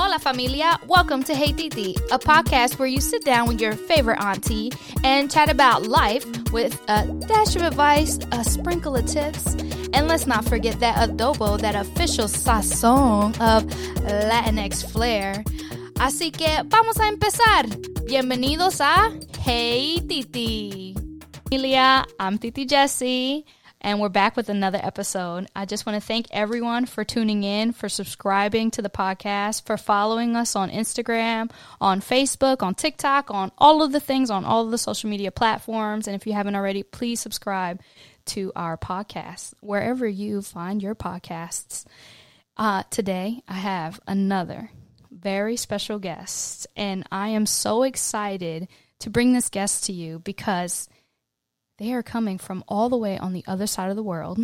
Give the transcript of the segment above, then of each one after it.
Hola familia, welcome to Hey Titi, a podcast where you sit down with your favorite auntie and chat about life with a dash of advice, a sprinkle of tips, and let's not forget that adobo, that official sazon of Latinx flair. Así que vamos a empezar. Bienvenidos a Hey Titi. Familia, I'm Titi Jessie and we're back with another episode. I just want to thank everyone for tuning in, for subscribing to the podcast, for following us on Instagram, on Facebook, on TikTok, on all of the things, on all of the social media platforms. And if you haven't already, please subscribe to our podcast wherever you find your podcasts. Uh, today, I have another very special guest, and I am so excited to bring this guest to you because they are coming from all the way on the other side of the world,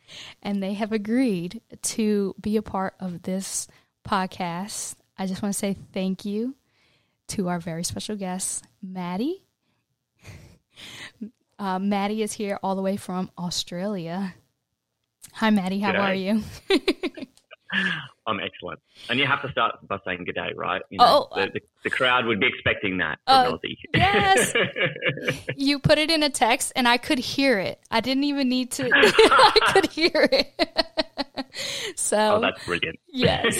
and they have agreed to be a part of this podcast. I just want to say thank you to our very special guest, Maddie. Uh, Maddie is here all the way from Australia. Hi, Maddie. How G'day. are you? I'm excellent. And you have to start by saying good day, right? You know, Oh, the, the, the crowd would be expecting that Oh, Aussie. yes. you put it in a text, and I could hear it. I didn't even need to. I could hear it. so oh, that's brilliant. yes.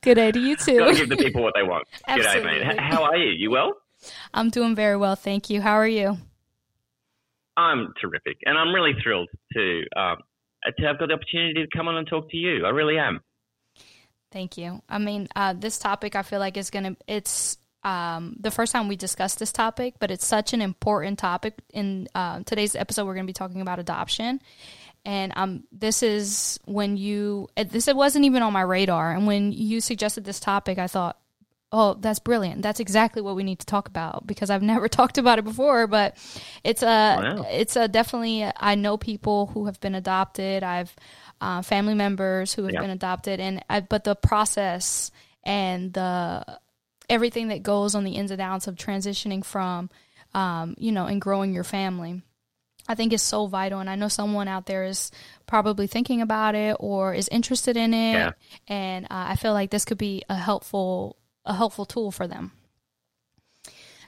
Good day to you too. Got to too. give the people what they want. Good day, mate. How are you? You well? I'm doing very well, thank you. How are you? I'm terrific. And I'm really thrilled to, um, to have got the opportunity to come on and talk to you. I really am. Thank you. I mean, uh, this topic I feel like is gonna. It's um, the first time we discussed this topic, but it's such an important topic. In uh, today's episode, we're gonna be talking about adoption, and um, this is when you. This it wasn't even on my radar, and when you suggested this topic, I thought, oh, that's brilliant. That's exactly what we need to talk about because I've never talked about it before. But it's a, Wow. it's a definitely. I know people who have been adopted. I've uh, family members who have Yeah. been adopted, and I, but the process and the everything that goes on the ins and outs of transitioning from, um, you know, and growing your family. I think is so vital, and I know someone out there is probably thinking about it or is interested in it, Yeah. and uh, I feel like this could be a helpful a helpful tool for them.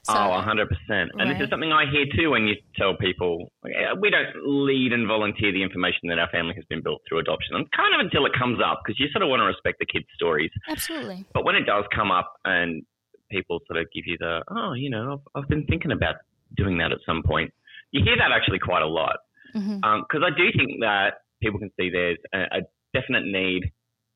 So, oh, 100%. And this is something I hear too when you tell people uh, we don't lead and volunteer the information that our family has been built through adoption, and kind of until it comes up, because you sort of want to respect the kids' stories. absolutely, But when it does come up and people sort of give you the, oh, you know, I've, I've been thinking about doing that at some point, you hear that actually quite a lot. Because I do think that people can see there's a, a definite need,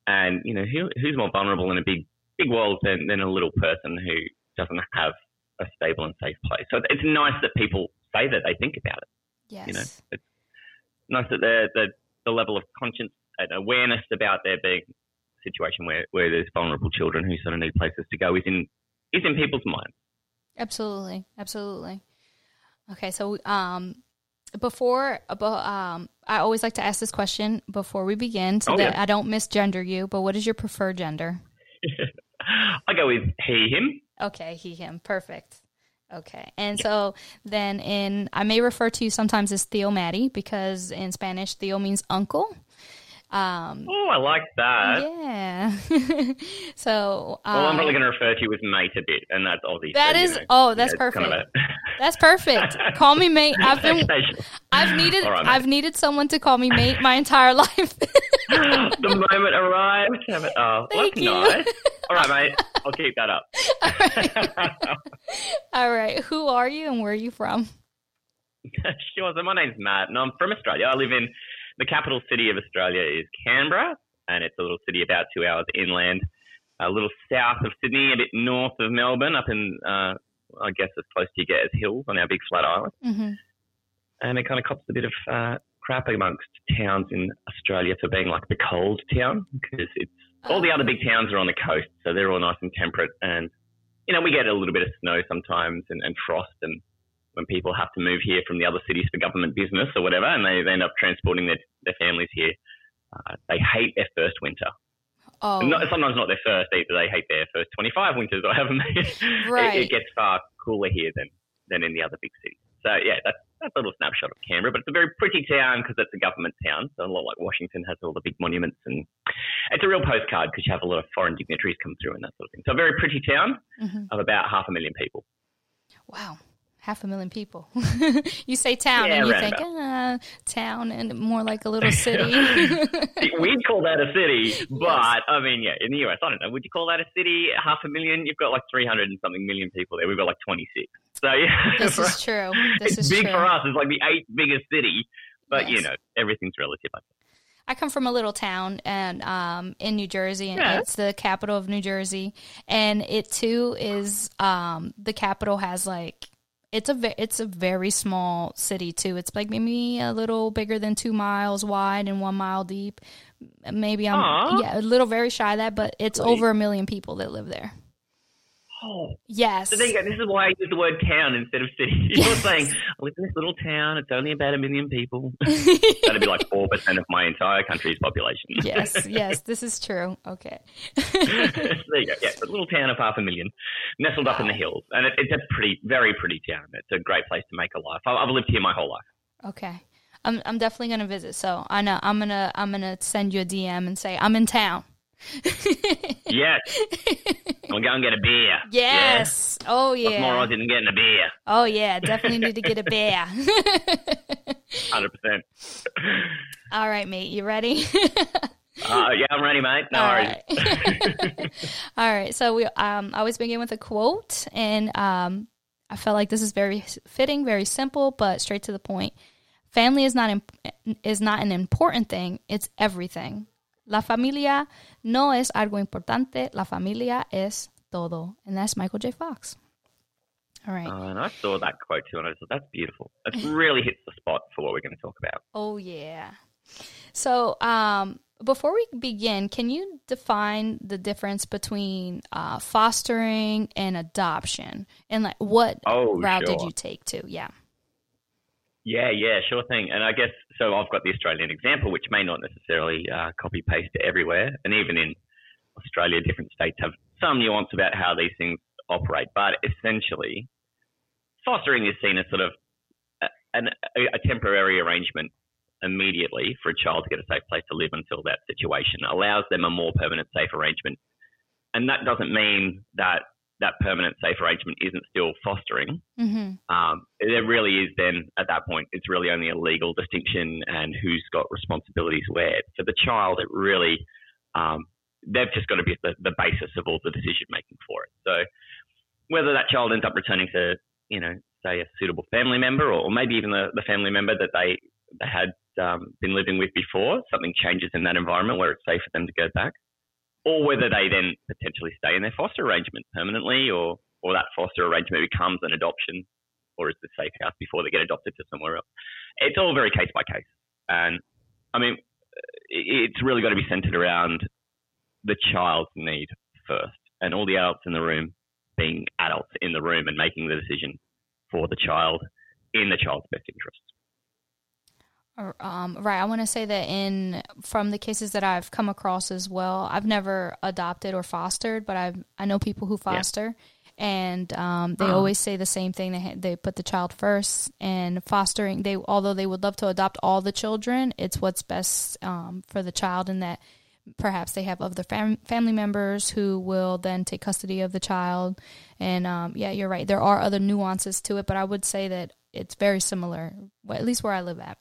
and you know, who, who's more vulnerable in a big big world than, than a little person who doesn't have a stable and safe place. So it's nice that people say that they think about it. yes, You know, it's nice that the the, the level of conscience and awareness about there being a situation where, where there's vulnerable children who sort of need places to go is in is in people's minds. Absolutely, absolutely. Okay, so um, before um, I always like to ask this question before we begin, so Oh, that yeah. I don't misgender you. But what is your preferred gender? I go with he him. Okay, he him, perfect. Okay, and so then in I may refer to you sometimes as Tío Maddie because in Spanish Tío means uncle. Um, Oh, I like that. yeah. so um, Well, I'm probably going to refer to you as mate a bit, and that's Aussie. That so, you is- know, oh, that's it's kind of perfect. a- that's perfect. Call me mate. I've been I've needed All right. I've needed someone to call me mate my entire life. the moment arrived. Oh, Thank that's you. nice. All right, mate. I'll keep that up. All right, who are you and where are you from? sure. So my name's Matt, and I'm from Australia. I live in the capital city of Australia is Canberra, and it's a little city about two hours inland, a little south of Sydney, a bit north of Melbourne, up in uh, I guess as close to you get as hills on our big flat island. hmm and it kind of cops a bit of uh, crap amongst towns in Australia for being like the cold town because it's all the other big towns are on the coast, so they're all nice and temperate. And you know, we get a little bit of snow sometimes and, and frost, and when people have to move here from the other cities for government business or whatever, and they, they end up transporting their, their families here, uh, they hate their first winter. Oh, Not, sometimes not their first either. They hate their first 25 winters or haven't they? Right. it, it gets far cooler here than, than in the other big cities. So yeah, that's that's a little snapshot of Canberra, but it's a very pretty town because it's a government town. So a lot like Washington has all the big monuments, and it's a real postcard because you have a lot of foreign dignitaries come through and that sort of thing. So a very pretty town Mhm. of about half a million people. Wow. Half a million people. you say town Yeah, and you round think, uh, town and more like a little city. We'd call that a city, but I mean, yeah, in the US, I don't know. Would you call that a city? Half a million? You've got like 300 and something million people there. We've got like 26. So yeah, this is true. This it's is big true. for us. It's like the eighth biggest city, but you know, everything's relative. I think. I come from a little town and um, in New Jersey, and Yeah. it's the capital of New Jersey. And it too is um, the capital has like it's a ve- it's a very small city too. It's like maybe a little bigger than two miles wide and one mile deep. Maybe I'm Aw. yeah a little very shy of that, but it's over a million people that live there. Oh, Yes. so there you go. This is why I use the word town instead of city. You're saying I live in this little town. It's only about a million people. That'd be like four percent of my entire country's population. yes, yes, this is true. Okay. there you go. Yeah, a little town of half a million, nestled up in the hills, and it, it's a pretty, very pretty town. It's a great place to make a life. I've, I've lived here my whole life. Okay. I'm I'm definitely gonna visit. So I know I'm gonna I'm gonna send you a DM and say I'm in town. Yes, we'll go and get a beer. Yes. Oh Yeah. What's more. Aussie than getting a beer? Oh yeah. Definitely need to get a beer. Hundred percent. All right, mate. You ready? Uh, yeah, I'm ready, mate. No All worries. right. All right. So we um I always begin with a quote, and um I felt like this is very fitting, very simple, but straight to the point. Family is not imp- is not an important thing; it's everything. La familia no es algo importante. La familia es todo, and that's Michael J. Fox. All right. Oh, and I saw that quote too, and I thought that's beautiful. It really hits the spot for what we're going to talk about. Oh yeah. So, um, before we begin, can you define the difference between uh, fostering and adoption, and like what Oh, route did you take to? Yeah. Yeah, yeah, sure thing. And I guess so. I've got the Australian example, which may not necessarily uh, copy paste everywhere, and even in Australia, different states have some nuance about how these things operate. But essentially, fostering is seen as sort of a, a, a temporary arrangement immediately for a child to get a safe place to live until that situation allows them a more permanent, safe arrangement. And that doesn't mean that that permanent, safe arrangement isn't still fostering Mm-hmm. um, there really is then at that point it's really only a legal distinction and who's got responsibilities where for the child it really um, they've just got to be the, the basis of all the decision making for it so whether that child ends up returning to you know say a suitable family member or, or maybe even the, the family member that they they had um, been living with before something changes in that environment where it's safe for them to go back or whether they then potentially stay in their foster arrangement permanently or or that foster arrangement becomes an adoption or is the safe house before they get adopted to somewhere else. It's all very case by case. And I mean, it's really got to be centered around the child's need first and all the adults in the room being adults in the room and making the decision for the child in the child's best interest. Um, right. I want to say that in from the cases that I've come across as well, I've never adopted or fostered, but I I know people who foster, and um, they Uh-huh. always say the same thing. They they put the child first, and fostering. They although they would love to adopt all the children, it's what's best um, for the child, and that perhaps they have other fam- family members who will then take custody of the child. And um, yeah, you're right. There are other nuances to it, but I would say that it's very similar, at least where I live at.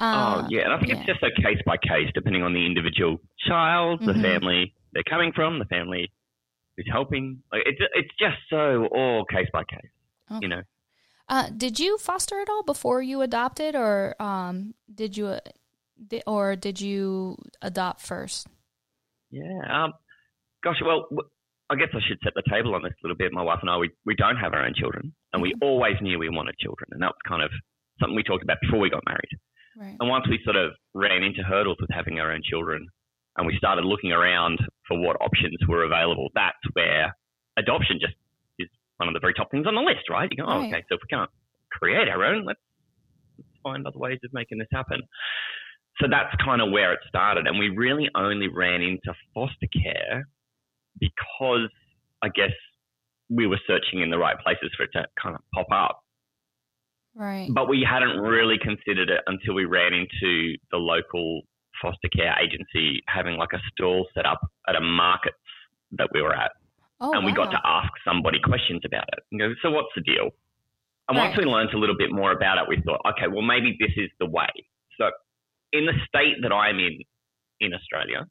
Uh, oh, yeah. And I think yeah. it's just a case by case, depending on the individual child, the Mhm. family they're coming from, the family who's helping. Like, it's, it's just so all case by case, Okay. you know. Uh, did you foster at all before you adopted, or um, did you, uh, or did you adopt first? Yeah. Um, gosh, well, I guess I should set the table on this a little bit. My wife and I, we, we don't have our own children, and we always knew we wanted children. And that was kind of something we talked about before we got married. Right. And once we sort of ran into hurdles with having our own children and we started looking around for what options were available, that's where adoption just is one of the very top things on the list, right? You go, oh, Right. okay, so if we can't create our own, let's, let's find other ways of making this happen. So that's kind of where it started. And we really only ran into foster care because I guess we were searching in the right places for it to kind of pop up. Right. But we hadn't really considered it until we ran into the local foster care agency having like a stall set up at a market that we were at. oh, and we got to ask somebody questions about it. And go, so what's the deal? And once we learned a little bit more about it, we thought, okay, well, maybe this is the way. So in the state that I'm in, in Australia,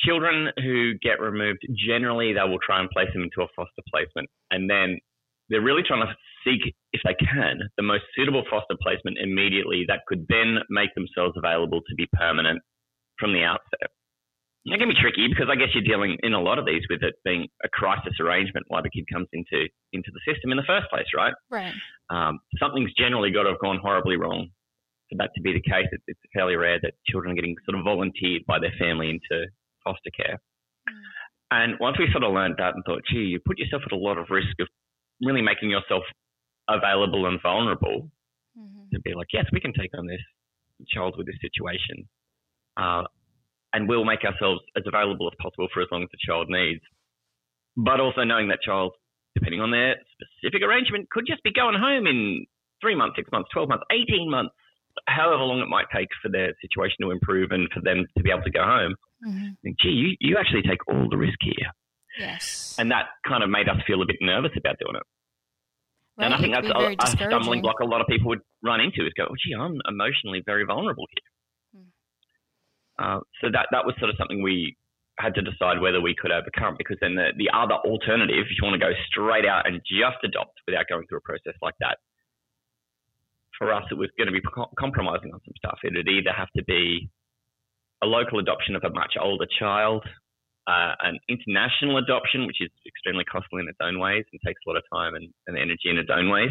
children who get removed, generally they will try and place them into a foster placement. And then they're really trying to seek, if they can, the most suitable foster placement immediately that could then make themselves available to be permanent from the outset. It can be tricky because I guess you're dealing in a lot of these with it being a crisis arrangement why the kid comes into into the system in the first place, right? Right. Um, something's generally got to have gone horribly wrong for that to be the case. It's, it's fairly rare that children are getting sort of volunteered by their family into foster care. And once we sort of learned that and thought, gee, you put yourself at a lot of risk of really making yourself available and vulnerable Mhm. to be like, yes, we can take on this child with this situation. Uh, and we'll make ourselves as available as possible for as long as the child needs. But also knowing that child, depending on their specific arrangement, could just be going home in three months, six months, 12 months, 18 months, however long it might take for their situation to improve and for them to be able to go home. Mhm. Think, Gee, you, you actually take all the risk here. Yes. And that kind of made us feel a bit nervous about doing it. Right. And I think that's a, a stumbling block a lot of people would run into is go, oh, gee, I'm emotionally very vulnerable here. Hmm. Uh, so that that was sort of something we had to decide whether we could overcome because then the, the other alternative, if you want to go straight out and just adopt without going through a process like that, for us it was going to be compromising on some stuff. It would either have to be a local adoption of a much older child, uh, an international adoption, which is extremely costly in its own ways and takes a lot of time and, and energy in its own ways,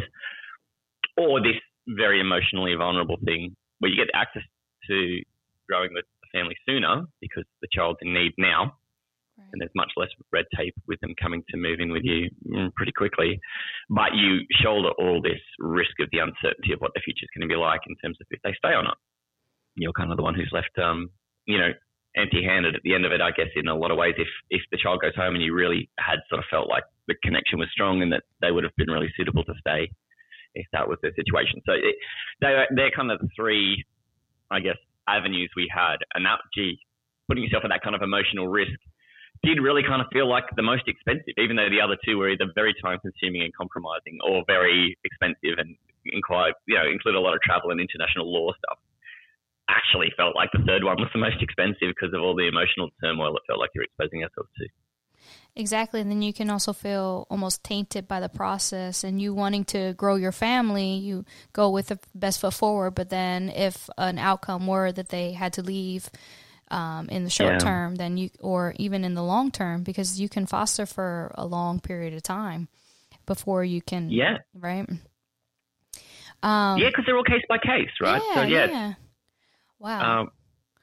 or this very emotionally vulnerable thing where you get access to growing the family sooner because the child's in need now Right. and there's much less red tape with them coming to move in with you mm, pretty quickly. But you shoulder all this risk of the uncertainty of what the future is going to be like in terms of if they stay or not. You're kind of the one who's left, um, you know, empty-handed at the end of it. I guess in a lot of ways, if if the child goes home and you really had sort of felt like the connection was strong and that they would have been really suitable to stay if that was their situation. So it, they they're kind of the three, I guess, avenues we had, and that gee, putting yourself at that kind of emotional risk did really kind of feel like the most expensive, even though the other two were either very time consuming and compromising or very expensive and include, you know, include a lot of travel and international law stuff. Actually felt like the third one was the most expensive because of all the emotional turmoil it felt like you're exposing yourself to. Exactly. And then you can also feel almost tainted by the process and you wanting to grow your family, you go with the best foot forward. But then if an outcome were that they had to leave um, in the short Yeah. term, then you, or even in the long term, because you can foster for a long period of time before you can, Yeah. right? Um, yeah, because they're all case by case, right? Yeah, so, yeah. yeah. Wow. Um,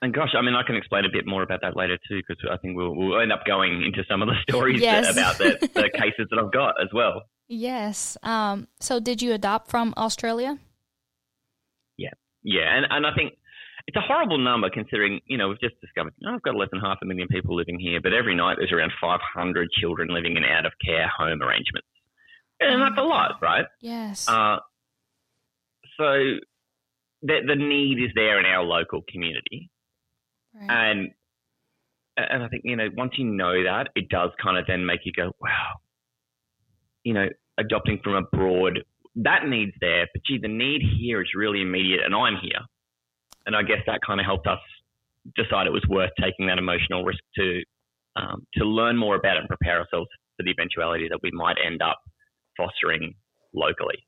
and gosh, I mean, I can explain a bit more about that later too, because I think we'll, we'll end up going into some of the stories Yes. about the, the cases that I've got as well. yes. Um, so did you adopt from Australia? Yeah, yeah, and, and I think it's a horrible number considering, you know, we've just discovered, oh, I've got less than half a million people living here, but every night there's around 500 children living in out of care home arrangements. And that's a lot, right? Yes. Uh, so the, the need is there in our local community. right. And and I think you know once you know that, it does kind of then make you go, wow. You know, adopting from abroad, that need's there, but gee, the need here is really immediate, and I'm here, and I guess that kind of helped us decide it was worth taking that emotional risk to um, to learn more about it and prepare ourselves for the eventuality that we might end up fostering locally.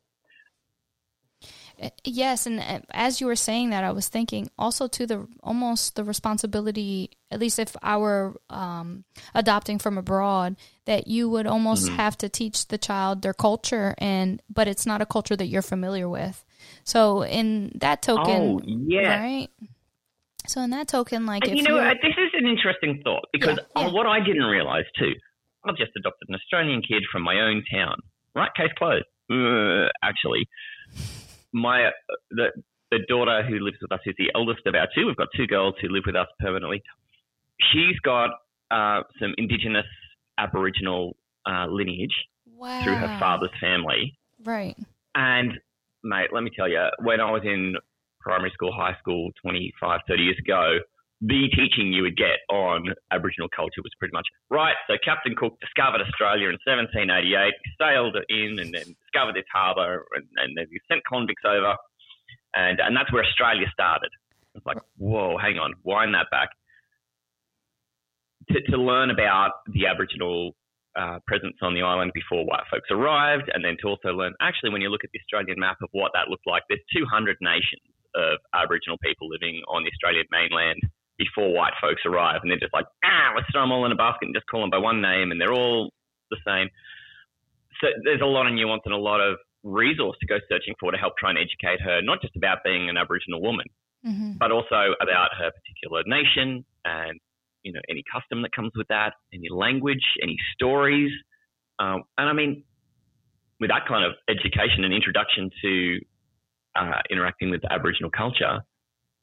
Yes, and uh, as you were saying that, I was thinking also to the almost the responsibility, at least if I were um, adopting from abroad, that you would almost Mm-hmm. have to teach the child their culture, and but it's not a culture that you're familiar with. So in that token, Oh, yeah. right? So in that token, like if you know, you're- uh, this is an interesting thought because Yeah, yeah. what I didn't realize too, I've just adopted an Australian kid from my own town. Right, case closed. Uh, actually, my uh, the the daughter who lives with us is the eldest of our two. We've got two girls who live with us permanently. She's got uh, some Indigenous Aboriginal uh, lineage wow, through her father's family. right? And mate, let me tell you, when I was in primary school, high school, 25, 30 years ago, the teaching you would get on Aboriginal culture was pretty much right. So Captain Cook discovered Australia in 1788, sailed in and then discovered this harbour, and, and then he sent convicts over, and and that's where Australia started. It's like, whoa, hang on, wind that back. To, to learn about the Aboriginal uh, presence on the island before white folks arrived, and then to also learn actually, when you look at the Australian map of what that looked like, there's 200 nations of Aboriginal people living on the Australian mainland before white folks arrive, and they're just like, ah, let's throw them all in a basket and just call them by one name, and they're all the same. So there's a lot of nuance and a lot of resource to go searching for to help try and educate her, not just about being an Aboriginal woman, mm-hmm. but also about her particular nation and you know any custom that comes with that, any language, any stories, um, and I mean, with that kind of education and introduction to uh, interacting with Aboriginal culture,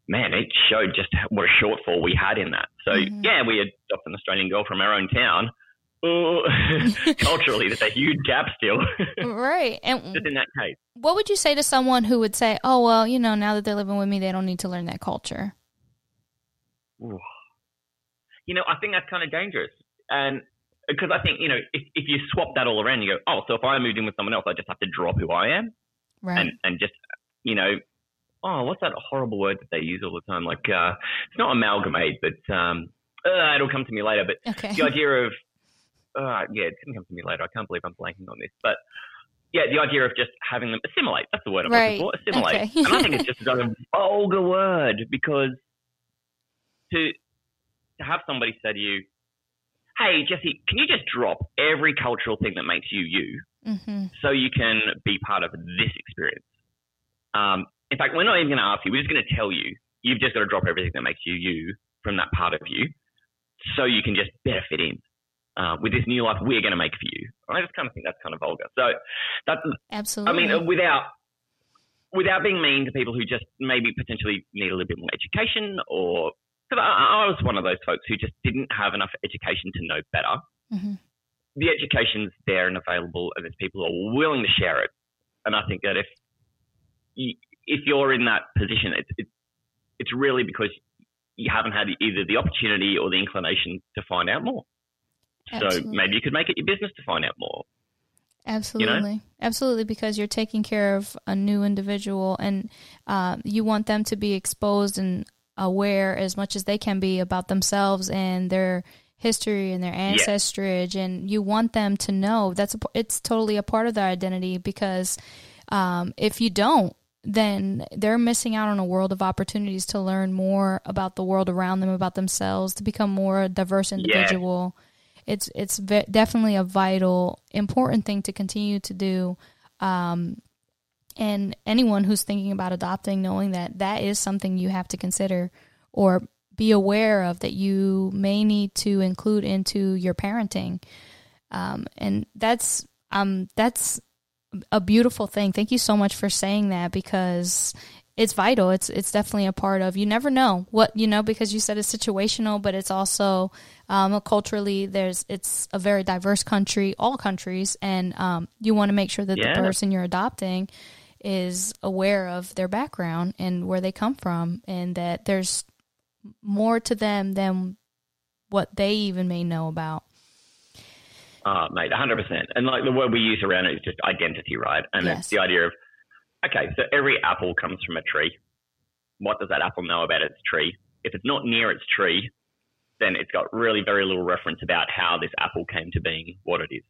man, it showed just what a shortfall we had in that. So mm-hmm. yeah, we adopted an Australian girl from our own town. Culturally, there's a huge gap still. right, and just in that case, what would you say to someone who would say, "Oh well, you know, now that they're living with me, they don't need to learn that culture"? Ooh you know, I think that's kind of dangerous. And because I think, you know, if, if you swap that all around, you go, oh, so if I moved in with someone else, I just have to drop who I am. Right. And, and just, you know, oh, what's that horrible word that they use all the time? Like, uh, it's not amalgamate, but um, uh, it'll come to me later. But okay. the idea of, uh, yeah, it's going to come to me later. I can't believe I'm blanking on this. But yeah, the idea of just having them assimilate. That's the word I'm right. looking for. Assimilate. Okay. and I think it's just a vulgar word because to to have somebody say to you, hey, Jesse, can you just drop every cultural thing that makes you you mm-hmm. so you can be part of this experience? Um, in fact, we're not even going to ask you. We're just going to tell you. You've just got to drop everything that makes you you from that part of you so you can just better fit in. Uh, with this new life we're going to make for you. I just kind of think that's kind of vulgar. So that's absolutely. I mean, without without being mean to people who just maybe potentially need a little bit more education or because I, I, was one of those folks who just didn't have enough education to know better. Mm-hmm. The education's there and available, and there's people who are willing to share it. And I think that if you, if you're in that position, it's it, it's really because you haven't had either the opportunity or the inclination to find out more. Absolutely. So maybe you could make it your business to find out more. Absolutely, you know? absolutely, because you're taking care of a new individual, and uh, you want them to be exposed and aware as much as they can be about themselves and their history and their ancestry yeah. and you want them to know that's a, it's totally a part of their identity because um, if you don't then they're missing out on a world of opportunities to learn more about the world around them about themselves to become more a diverse individual yeah. it's it's ve- definitely a vital important thing to continue to do um, and anyone who's thinking about adopting knowing that that is something you have to consider or be aware of that you may need to include into your parenting um, and that's um that's a beautiful thing thank you so much for saying that because it's vital it's it's definitely a part of you never know what you know because you said it's situational but it's also um, culturally there's it's a very diverse country all countries and um, you want to make sure that yeah. the person you're adopting is aware of their background and where they come from, and that there's more to them than what they even may know about. Uh, mate, 100%. And like the word we use around it is just identity, right? And yes. it's the idea of, okay, so every apple comes from a tree. What does that apple know about its tree? If it's not near its tree, then it's got really very little reference about how this apple came to being what it is.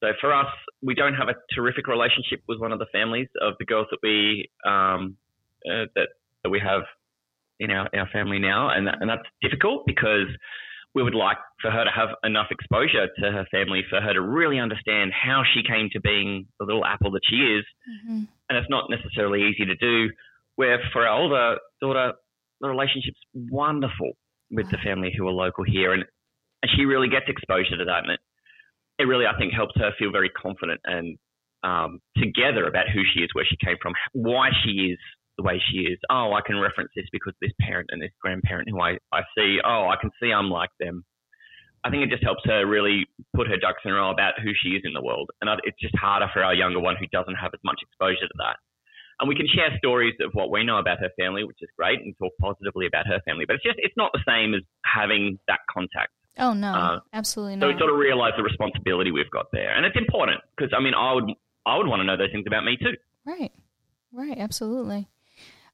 So for us, we don't have a terrific relationship with one of the families of the girls that we um, uh, that that we have in our, our family now, and that, and that's difficult because we would like for her to have enough exposure to her family for her to really understand how she came to being the little apple that she is, mm-hmm. and it's not necessarily easy to do. Where for our older daughter, the relationship's wonderful with wow. the family who are local here, and and she really gets exposure to that, and it, it really, I think, helps her feel very confident and um, together about who she is, where she came from, why she is the way she is. Oh, I can reference this because this parent and this grandparent who I, I see, oh, I can see I'm like them. I think it just helps her really put her ducks in a row about who she is in the world. And it's just harder for our younger one who doesn't have as much exposure to that. And we can share stories of what we know about her family, which is great, and talk positively about her family. But it's just, it's not the same as having that contact. Oh, no, uh, absolutely not. So we sort of realize the responsibility we've got there. And it's important because, I mean, I would, I would want to know those things about me too. Right, right, absolutely.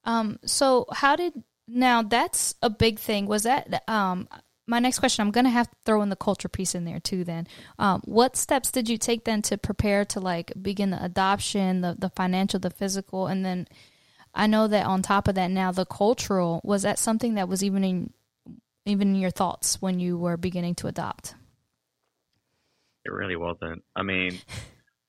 Um, so how did, now that's a big thing. Was that, um, my next question, I'm to have to throw in the culture piece in there too. Then, um, what steps did you take then to prepare to like begin the adoption, the the financial, the physical, and then I know that on top of that, now the cultural was that something that was even in even in your thoughts when you were beginning to adopt? It really wasn't. I mean,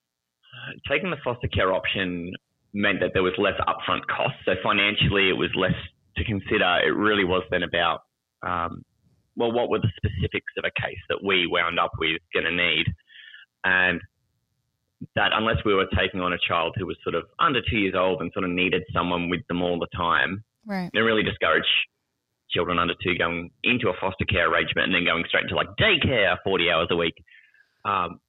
taking the foster care option meant that there was less upfront costs. So financially, it was less to consider. It really was then about um, well, what were the specifics of a case that we wound up with going to need? And that unless we were taking on a child who was sort of under two years old and sort of needed someone with them all the time, right. they really discourage children under two going into a foster care arrangement and then going straight into like daycare 40 hours a week. Um,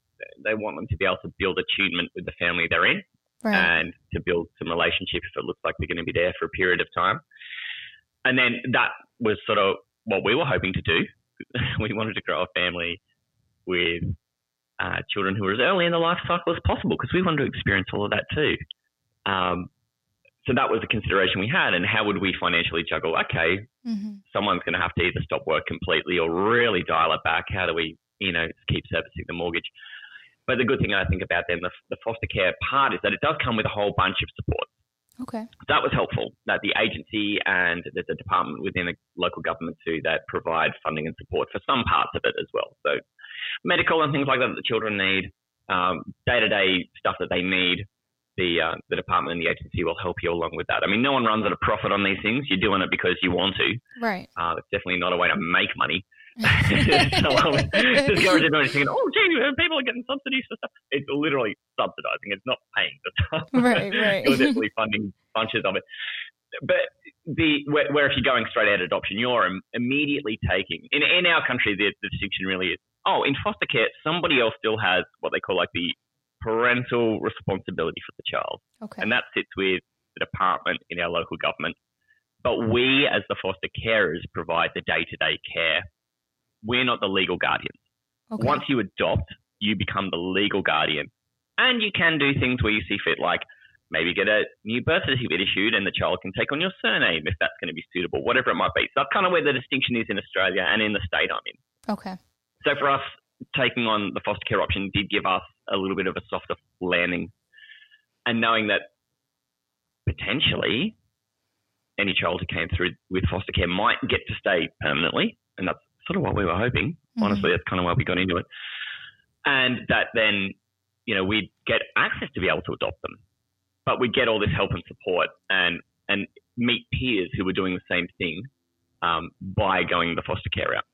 they want them to be able to build attunement with the family they're in right. and to build some relationship if it looks like they're going to be there for a period of time. And then that was sort of what we were hoping to do. we wanted to grow a family with uh, children who were as early in the life cycle as possible because we wanted to experience all of that too. Um, so that was a consideration we had, and how would we financially juggle? Okay, mm-hmm. someone's going to have to either stop work completely or really dial it back. How do we, you know, keep servicing the mortgage? But the good thing I think about then the, the foster care part is that it does come with a whole bunch of support. Okay. That was helpful. That the agency and there's a department within the local government too that provide funding and support for some parts of it as well. So medical and things like that that the children need, day to day stuff that they need, the uh, the department and the agency will help you along with that. I mean, no one runs at a profit on these things. You're doing it because you want to. Right. Uh, it's definitely not a way to make money. so I was discouraging everybody thinking, oh, gee, people are getting subsidies for stuff. It's literally subsidizing. It's not paying the stuff. Right, right. You're definitely funding bunches of it. But the where, where, if you're going straight out of adoption, you're immediately taking in in our country the, the distinction really is oh in foster care somebody else still has what they call like the parental responsibility for the child, okay. and that sits with the department in our local government. But we as the foster carers provide the day to day care we're not the legal guardians. Okay. Once you adopt, you become the legal guardian. And you can do things where you see fit, like maybe get a new birth certificate issued and the child can take on your surname if that's going to be suitable, whatever it might be. So that's kind of where the distinction is in Australia and in the state I'm in. Okay. So for us, taking on the foster care option did give us a little bit of a softer landing. And knowing that potentially any child who came through with foster care might get to stay permanently, and that's sort of what we were hoping. Mm-hmm. Honestly, that's kind of why we got into it. And that then, you know, we'd get access to be able to adopt them, but we'd get all this help and support and and meet peers who were doing the same thing um, by going the foster care route.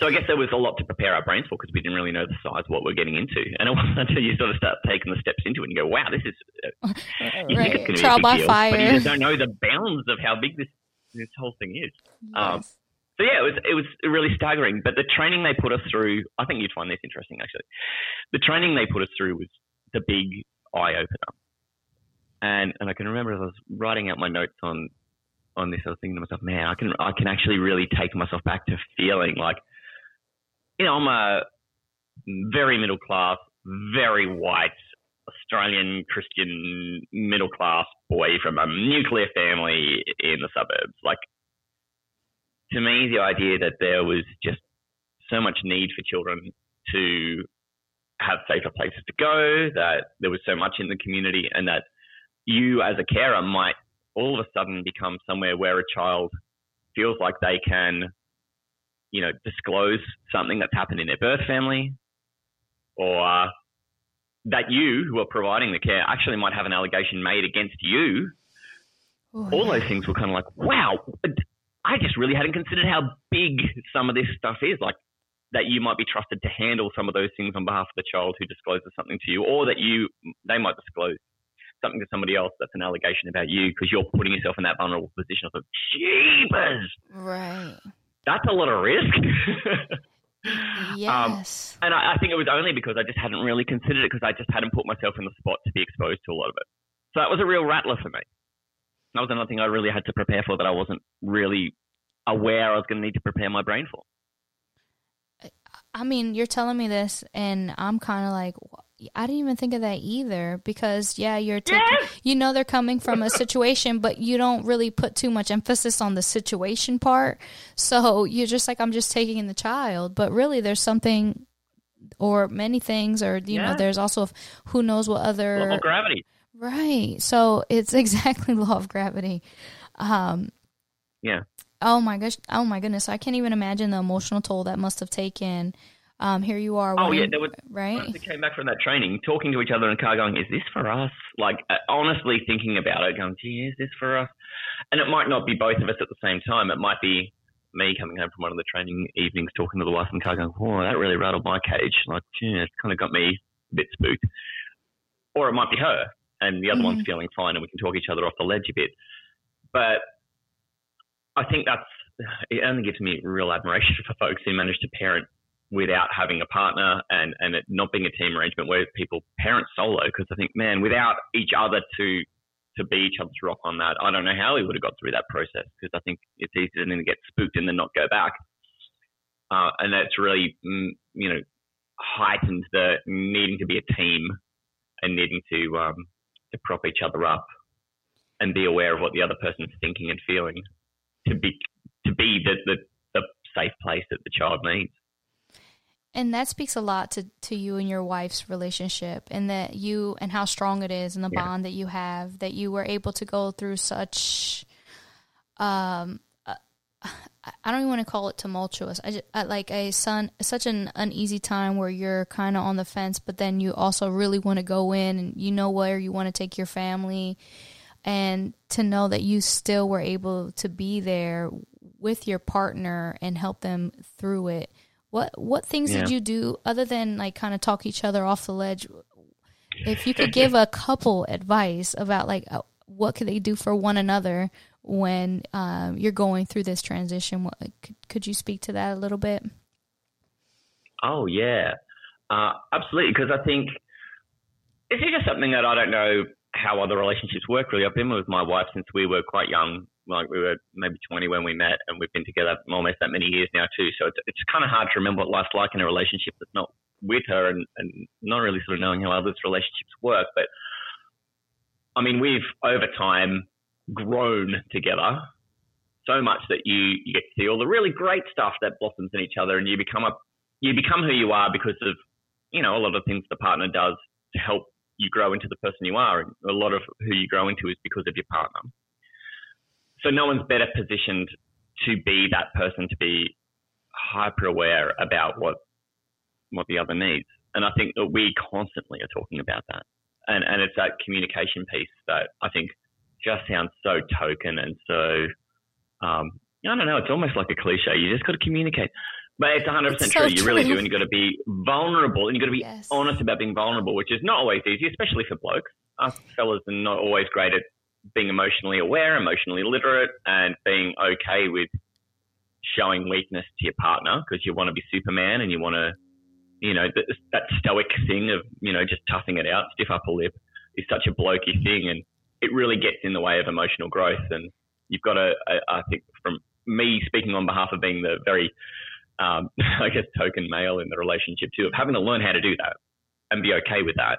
So I guess there was a lot to prepare our brains for because we didn't really know the size of what we're getting into, and it wasn't until you sort of start taking the steps into it and you go, "Wow, this is uh, you right. think it's going to be a big by deal, fire. but you just don't know the bounds of how big this this whole thing is." Yes. Um, so yeah, it was it was really staggering. But the training they put us through, I think you'd find this interesting actually. The training they put us through was the big eye opener. And and I can remember as I was writing out my notes on on this, I was thinking to myself, man, I can I can actually really take myself back to feeling like, you know, I'm a very middle class, very white Australian Christian middle class boy from a nuclear family in the suburbs. Like to me, the idea that there was just so much need for children to have safer places to go, that there was so much in the community, and that you as a carer might all of a sudden become somewhere where a child feels like they can, you know, disclose something that's happened in their birth family, or that you, who are providing the care, actually might have an allegation made against you. Oh, all those things were kind of like, wow, I just really hadn't considered how big some of this stuff is. Like that you might be trusted to handle some of those things on behalf of the child who discloses something to you, or that you they might disclose something to somebody else that's an allegation about you because you're putting yourself in that vulnerable position of jeepers. Right. That's a lot of risk. Yes. Um, and I, I, think it was only because I just hadn't really considered it because I just hadn't put myself in the spot to be exposed to a lot of it. So that was a real rattler for me. That was another thing I really had to prepare for that I wasn't really aware I was going to need to prepare my brain for. I mean, you're telling me this, and I'm kind of like, I didn't even think of that either because yeah, you're taking, yes! you know they're coming from a situation, but you don't really put too much emphasis on the situation part. So you're just like I'm just taking in the child, but really there's something or many things or you yeah. know there's also who knows what other law gravity. Right. So it's exactly law of gravity. Um yeah. Oh my gosh. Oh my goodness. I can't even imagine the emotional toll that must have taken um, here you are. Oh yeah, there was right. we came back from that training, talking to each other in the car, going, "Is this for us?" Like uh, honestly thinking about it, going, "Gee, is this for us?" And it might not be both of us at the same time. It might be me coming home from one of the training evenings, talking to the wife in the car, going, "Oh, that really rattled my cage." Like, yeah, it's kind of got me a bit spooked. Or it might be her, and the other mm-hmm. one's feeling fine, and we can talk each other off the ledge a bit. But I think that's it. Only gives me real admiration for folks who manage to parent without having a partner and, and it not being a team arrangement where people parent solo. Because I think, man, without each other to to be each other's rock on that, I don't know how we would have got through that process. Because I think it's easy to get spooked and then not go back. Uh, and that's really, mm, you know, heightened the needing to be a team and needing to um, to prop each other up and be aware of what the other person's thinking and feeling to be to be the, the, the safe place that the child needs. And that speaks a lot to, to you and your wife's relationship and that you and how strong it is and the yeah. bond that you have that you were able to go through such um I don't even want to call it tumultuous. I just, uh, like a son, such an uneasy time where you're kind of on the fence, but then you also really want to go in and you know where you want to take your family, and to know that you still were able to be there with your partner and help them through it what what things yeah. did you do other than like kind of talk each other off the ledge? If you could give a couple advice about like uh, what could they do for one another when um, you're going through this transition, what, could, could you speak to that a little bit? Oh yeah, uh, absolutely. Because I think it's just something that I don't know how other relationships work. Really, I've been with my wife since we were quite young like we were maybe 20 when we met, and we've been together almost that many years now too. So it's it's kind of hard to remember what life's like in a relationship that's not with her, and, and not really sort of knowing how others' relationships work. But I mean, we've over time grown together so much that you you get to see all the really great stuff that blossoms in each other, and you become a you become who you are because of you know a lot of things the partner does to help you grow into the person you are. And a lot of who you grow into is because of your partner so no one's better positioned to be that person to be hyper aware about what what the other needs. And I think that we constantly are talking about that. And and it's that communication piece that I think just sounds so token and so um, I don't know, it's almost like a cliche. You just got to communicate. But it's 100% it's true. You really do. And you've got to be vulnerable and you've got to be yes. honest about being vulnerable, which is not always easy, especially for blokes. Us fellas are not always great at being emotionally aware, emotionally literate, and being okay with showing weakness to your partner because you want to be Superman and you want to, you know, that, that stoic thing of, you know, just toughing it out, stiff upper lip is such a blokey thing. And it really gets in the way of emotional growth. And you've got to, I, I think, from me speaking on behalf of being the very, um, I guess, token male in the relationship too, of having to learn how to do that and be okay with that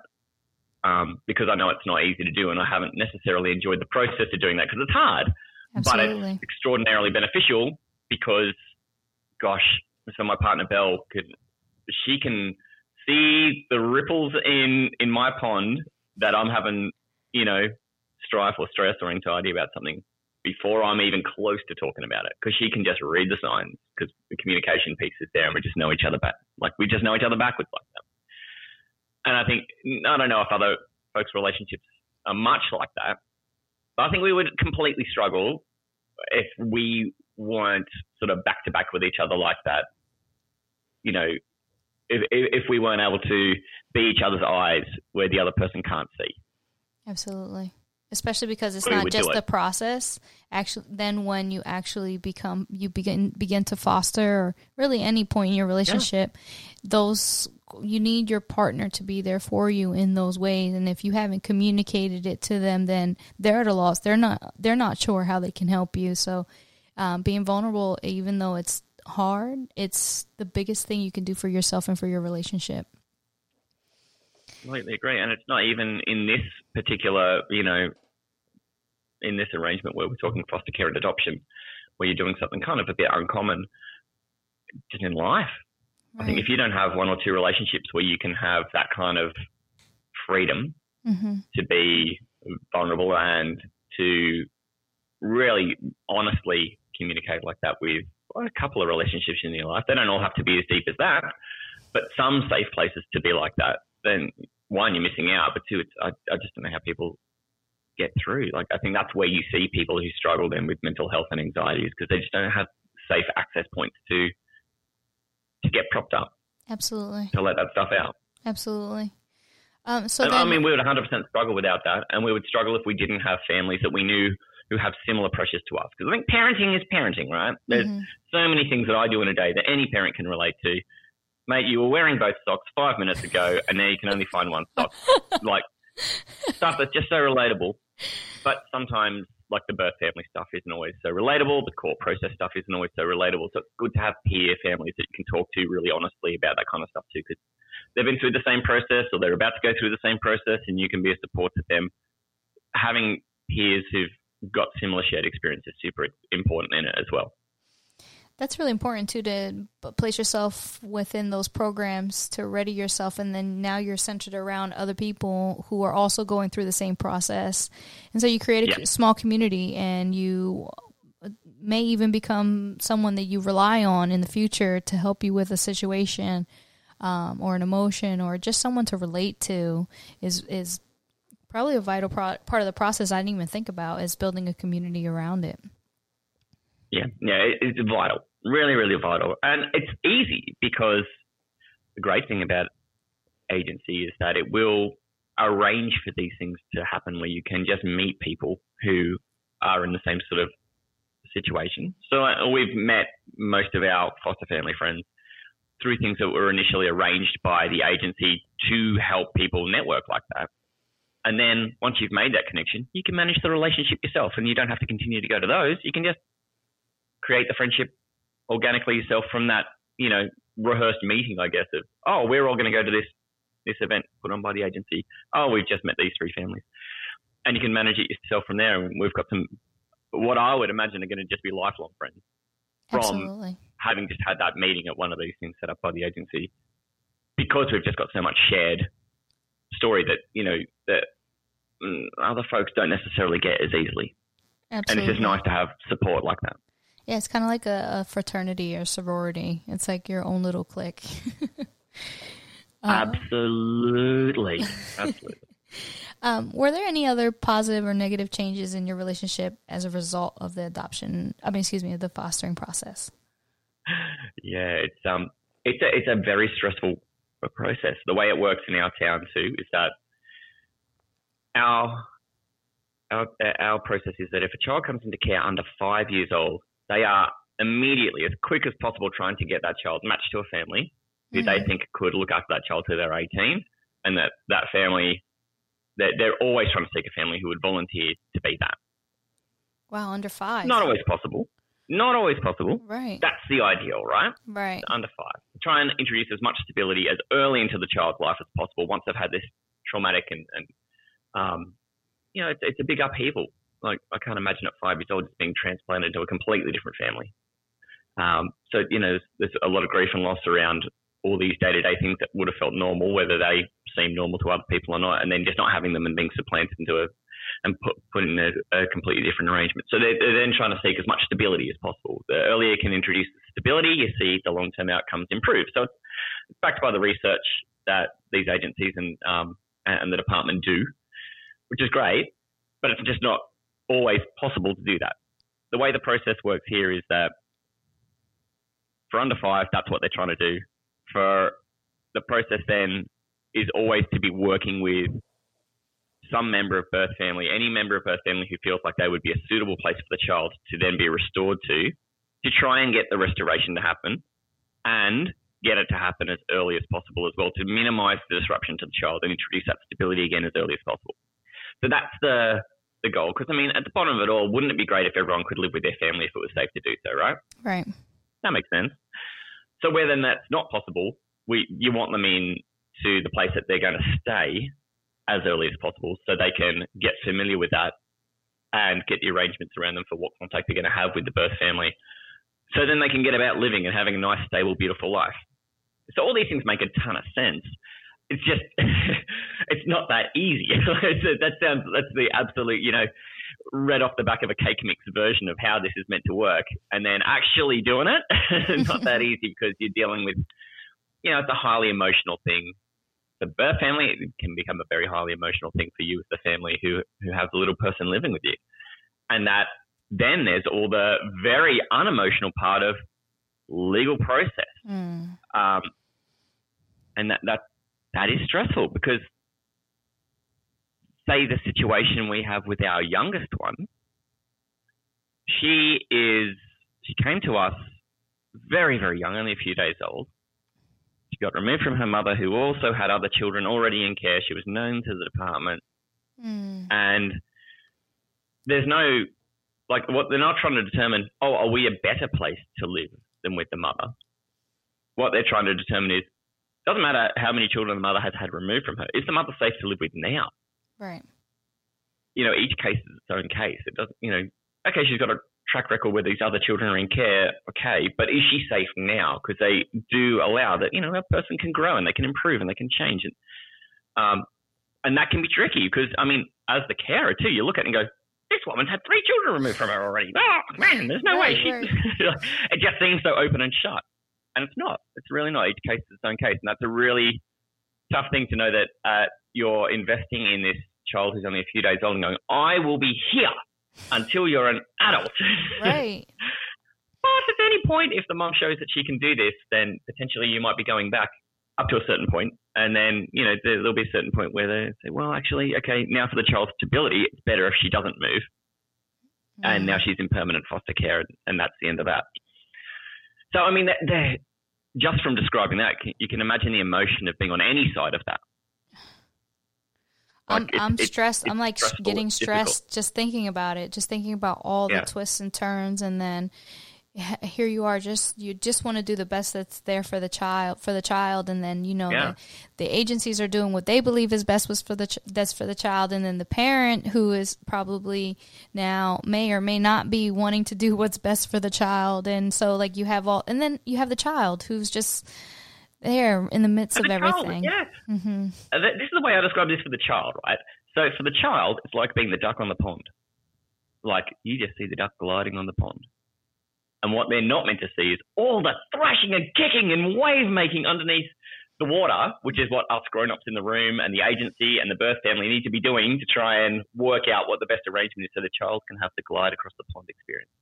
um, because I know it's not easy to do, and I haven't necessarily enjoyed the process of doing that because it's hard. Absolutely. But it's extraordinarily beneficial because, gosh, so my partner Belle could, she can see the ripples in in my pond that I'm having, you know, strife or stress or anxiety about something before I'm even close to talking about it because she can just read the signs because the communication piece is there and we just know each other back like we just know each other backwards like that. And I think, I don't know if other folks' relationships are much like that, but I think we would completely struggle if we weren't sort of back to back with each other like that. You know, if, if we weren't able to be each other's eyes where the other person can't see. Absolutely. Especially because it's not just it. the process. Actually, then when you actually become, you begin begin to foster, or really any point in your relationship, those you need your partner to be there for you in those ways. And if you haven't communicated it to them, then they're at a loss. They're not they're not sure how they can help you. So, um, being vulnerable, even though it's hard, it's the biggest thing you can do for yourself and for your relationship. Completely agree. And it's not even in this particular, you know, in this arrangement where we're talking foster care and adoption, where you're doing something kind of a bit uncommon just in life. I think if you don't have one or two relationships where you can have that kind of freedom hmm to be vulnerable and to really honestly communicate like that with a couple of relationships in your life. They don't all have to be as deep as that, but some safe places to be like that. Then one, you're missing out, but two, it's, I, I just don't know how people get through. Like I think that's where you see people who struggle then with mental health and anxieties because they just don't have safe access points to to get propped up Absolutely, to let that stuff out. absolutely. Um, so And, then, I mean, we would 100% struggle without that, and we would struggle if we didn't have families that we knew who have similar pressures to us. Because I think parenting is parenting, right? There's Mhm. so many things that I do in a day that any parent can relate to. Mate, you were wearing both socks five minutes ago, and now you can only find one sock. like stuff that's just so relatable. But sometimes, like the birth family stuff isn't always so relatable. The court process stuff isn't always so relatable. So it's good to have peer families that you can talk to really honestly about that kind of stuff too, because they've been through the same process or they're about to go through the same process, and you can be a support to them. Having peers who've got similar shared experience is super important in it as well. That's really important too to place yourself within those programs to ready yourself, and then now you're centered around other people who are also going through the same process, and so you create a Yeah. small community, and you may even become someone that you rely on in the future to help you with a situation um, or an emotion or just someone to relate to. Is is probably a vital pro- part of the process I didn't even think about is building a community around it. Yeah, yeah, it- it's vital, really, really vital, and it's easy because the great thing about agency is that it will arrange for these things to happen where you can just meet people who are in the same sort of situation. So uh, we've met most of our foster family friends through things that were initially arranged by the agency to help people network like that. And then once you've made that connection, you can manage the relationship yourself and you don't have to continue to go to those. You can just create the friendship organically yourself from that, you know, rehearsed meeting, I guess, of, oh, we're all going to go to this this event put on by the agency. Oh, we've just met these three families. And you can manage it yourself from there. And we've got some, what I would imagine are going to just be lifelong friends from Absolutely. having just had that meeting at one of these things set up by the agency because we've just got so much shared story that, you know, that mm, other folks don't necessarily get as easily. And it's just nice to have support like that. Yeah, it's kind of like a, a fraternity or sorority. It's like your own little clique. Uh, Absolutely. Absolutely. um, were there any other positive or negative changes in your relationship as a result of the adoption? I mean, excuse me, the fostering process. Yeah, it's um, it's a it's a very stressful process. The way it works in our town too is that our our our process is that if a child comes into care under five years old, they are immediately, as quick as possible, trying to get that child matched to a family who they Mhm. think could look after that child till they're 18, and that that family, they're, they're always trying to seek a family who would volunteer to be that. Wow, under five. Not always possible. Not always possible. Right. That's the ideal, right? right. under five. Try and introduce as much stability as early into the child's life as possible once they've had this traumatic and, and um, you know, it's, it's a big upheaval. Like, I can't imagine at five years old just being transplanted to a completely different family. Um, so, you know, there's, there's a lot of grief and loss around all these day to day things that would have felt normal, whether they seem normal to other people or not, and then just not having them and being supplanted into a and put, put in a, a completely different arrangement. So they're, they're then trying to seek as much stability as possible. The earlier you can introduce stability, you see the long term outcomes improve. So it's, it's backed by the research that these agencies and um, and the department do, which is great, but it's just not always possible to do that. The way the process works here is that for under five, that's what they're trying to do. For the process then is always to be working with some member of birth family, any member of birth family who feels like they would be a suitable place for the child to then be restored to, to try and get the restoration to happen and get it to happen as early as possible as well to minimize the disruption to the child and introduce that stability again as early as possible. So that's the the goal. Because I mean, at the bottom of it all, wouldn't it be great if everyone could live with their family if it was safe to do so, right? Right. That makes sense. So where then that's not possible, we you want them in to the place that they're going to stay as early as possible, so they can get familiar with that and get the arrangements around them for what contact they're going to have with the birth family. So then they can get about living and having a nice, stable, beautiful life. So all these things make a ton of sense. It's just, it's not that easy. that sounds, that's the absolute, you know, read off the back of a cake mix version of how this is meant to work. And then actually doing it, not that easy because you're dealing with, you know, it's a highly emotional thing. The birth family can become a very highly emotional thing for you as the family who, who have the little person living with you. And that then there's all the very unemotional part of legal process. Mm. Um, and that, that, that is stressful because say the situation we have with our youngest one, she is, she came to us very, very young, only a few days old. She got removed from her mother, who also had other children already in care. She was known to the department. Mm. And there's no, like, what they're not trying to determine, oh, are we a better place to live than with the mother? What they're trying to determine is, doesn't matter how many children the mother has had removed from her, is the mother safe to live with now? Right. You know, each case is its own case. It doesn't, you know, okay, she's got a track record where these other children are in care, okay, but is she safe now? Because they do allow that, you know, a person can grow and they can improve and they can change. And, um, and that can be tricky because, I mean, as the carer too, you look at it and go, this woman's had three children removed from her already. Oh, man, there's no right, way. She, right. it just seems so open and shut. And it's not. It's really not. Each case is its own case. And that's a really tough thing to know that uh, you're investing in this child who's only a few days old and going, I will be here until you're an adult. Right. but at any point, if the mom shows that she can do this, then potentially you might be going back up to a certain point, and then you know there, will be a certain point where they say, well, actually, okay, now for the child's stability, it's better if she doesn't move, mm. and now she's in permanent foster care, and that's the end of that. So I mean, just from describing that, you can imagine the emotion of being on any side of that. I'm, I'm stressed. I'm like getting stressed just thinking about it, just thinking about all yeah. the twists and turns, and then here you are just you just want to do the best that's there for the child for the child and then you know yeah. the, the, agencies are doing what they believe is best was for the ch- that's for the child and then the parent who is probably now may or may not be wanting to do what's best for the child and so like you have all and then you have the child who's just there in the midst of everything. yeah. Mm-hmm. Uh, this is the way I describe this for the child, right? So for the child, it's like being the duck on the pond. Like you just see the duck gliding on the pond. And what they're not meant to see is all the thrashing and kicking and wave making underneath the water, which is what us grown ups in the room and the agency and the birth family need to be doing to try and work out what the best arrangement is so the child can have the glide across the pond experience.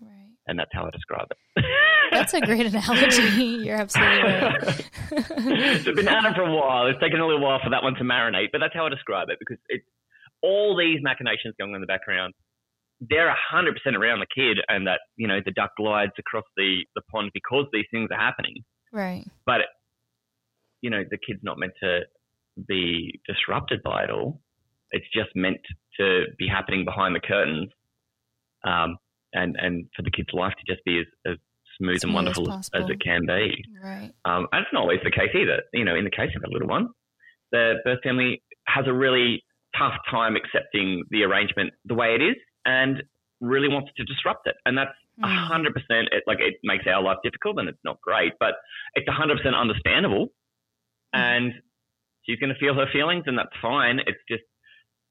Right. And that's how I describe it. that's a great analogy. You're absolutely right. it's been at it for a while. It's taken a little while for that one to marinate, but that's how I describe it because it's all these machinations going on in the background. They're 100% around the kid and that, you know, the duck glides across the, the pond because these things are happening. Right. But, you know, the kid's not meant to be disrupted by it all. It's just meant to be happening behind the curtains. Um, and and for the kid's life to just be as, as smooth, smooth and wonderful as, as, it can be. Right. Um, and it's not always the case either. You know, in the case of a little one, the birth family has a really tough time accepting the arrangement the way it is and really wants to disrupt it. And that's mm. a hundred percent. it, Like it makes our life difficult and it's not great, but it's a hundred percent understandable. Mm. And she's going to feel her feelings, and that's fine. It's just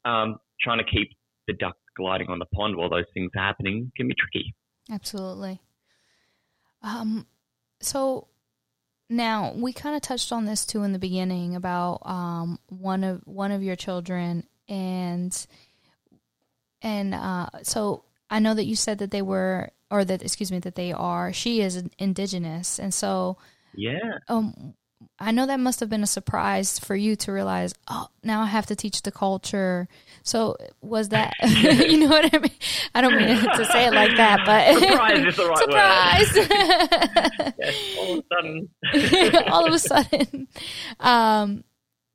um, trying to keep the duck gliding on the pond while those things are happening can be tricky. Absolutely. Um, so now we kind of touched on this too in the beginning about um, one of one of your children and and uh, so I know that you said that they were or that excuse me that they are she is indigenous and so yeah um I know that must have been a surprise for you to realize, oh, now I have to teach the culture. So was that, you know what I mean? I don't mean to say it like that, but surprise is the right surprise. word. yes, all of a sudden. all of a sudden. Um,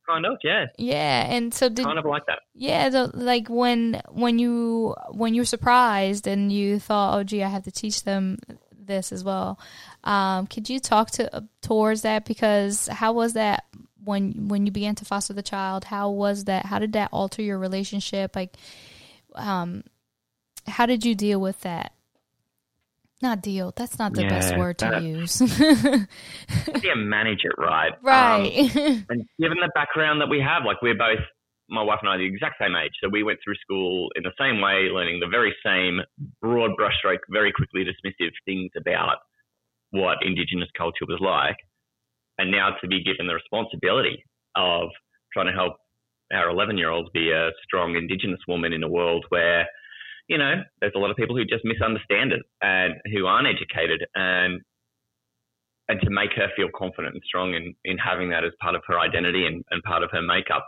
kind of, yeah. Yeah, and so did kind of like that. Yeah, the, like when when you when you were surprised and you thought, oh, gee, I have to teach them this as well. Um, could you talk to uh, towards that? Because how was that when when you began to foster the child? How was that? How did that alter your relationship? Like, um, how did you deal with that? Not deal. That's not the yeah, best word to use. yeah, manage it right. Right. Um, and given the background that we have, like we're both, my wife and I, are the exact same age. So we went through school in the same way, learning the very same broad brushstroke, very quickly dismissive things about what Indigenous culture was like. And now to be given the responsibility of trying to help our 11 year olds be a strong Indigenous woman in a world where you know, there's a lot of people who just misunderstand it and who aren't educated and and to make her feel confident and strong in, in having that as part of her identity and, and part of her makeup.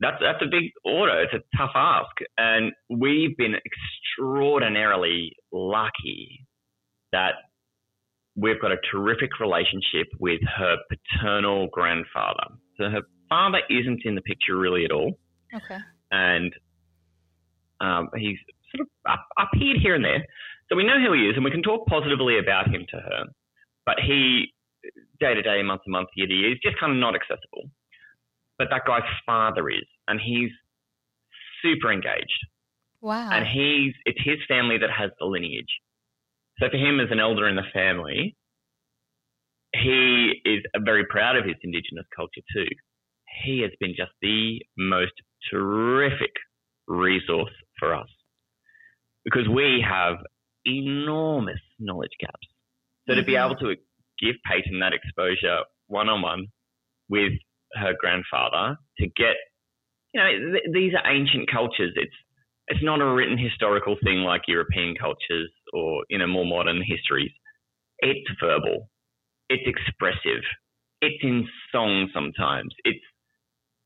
That's that's a big order. It's a tough ask. And we've been extraordinarily lucky that we've got a terrific relationship with her paternal grandfather. So her father isn't in the picture really at all. Okay. And um, he's sort of up, appeared here and there. So we know who he is and we can talk positively about him to her. But he, day to day, month to month, year to year, is just kind of not accessible. But that guy's father is, and he's super engaged. Wow. And he's, it's his family that has the lineage. So for him as an elder in the family, he is very proud of his Indigenous culture too. He has been just the most terrific resource for us because we have enormous knowledge gaps. So mm-hmm. to be mm-hmm. able to give Peyton that exposure one on one with her grandfather to get, you know, th- these are ancient cultures. It's it's not a written historical thing like European cultures or you know more modern histories. It's verbal. It's expressive. It's in song sometimes. It's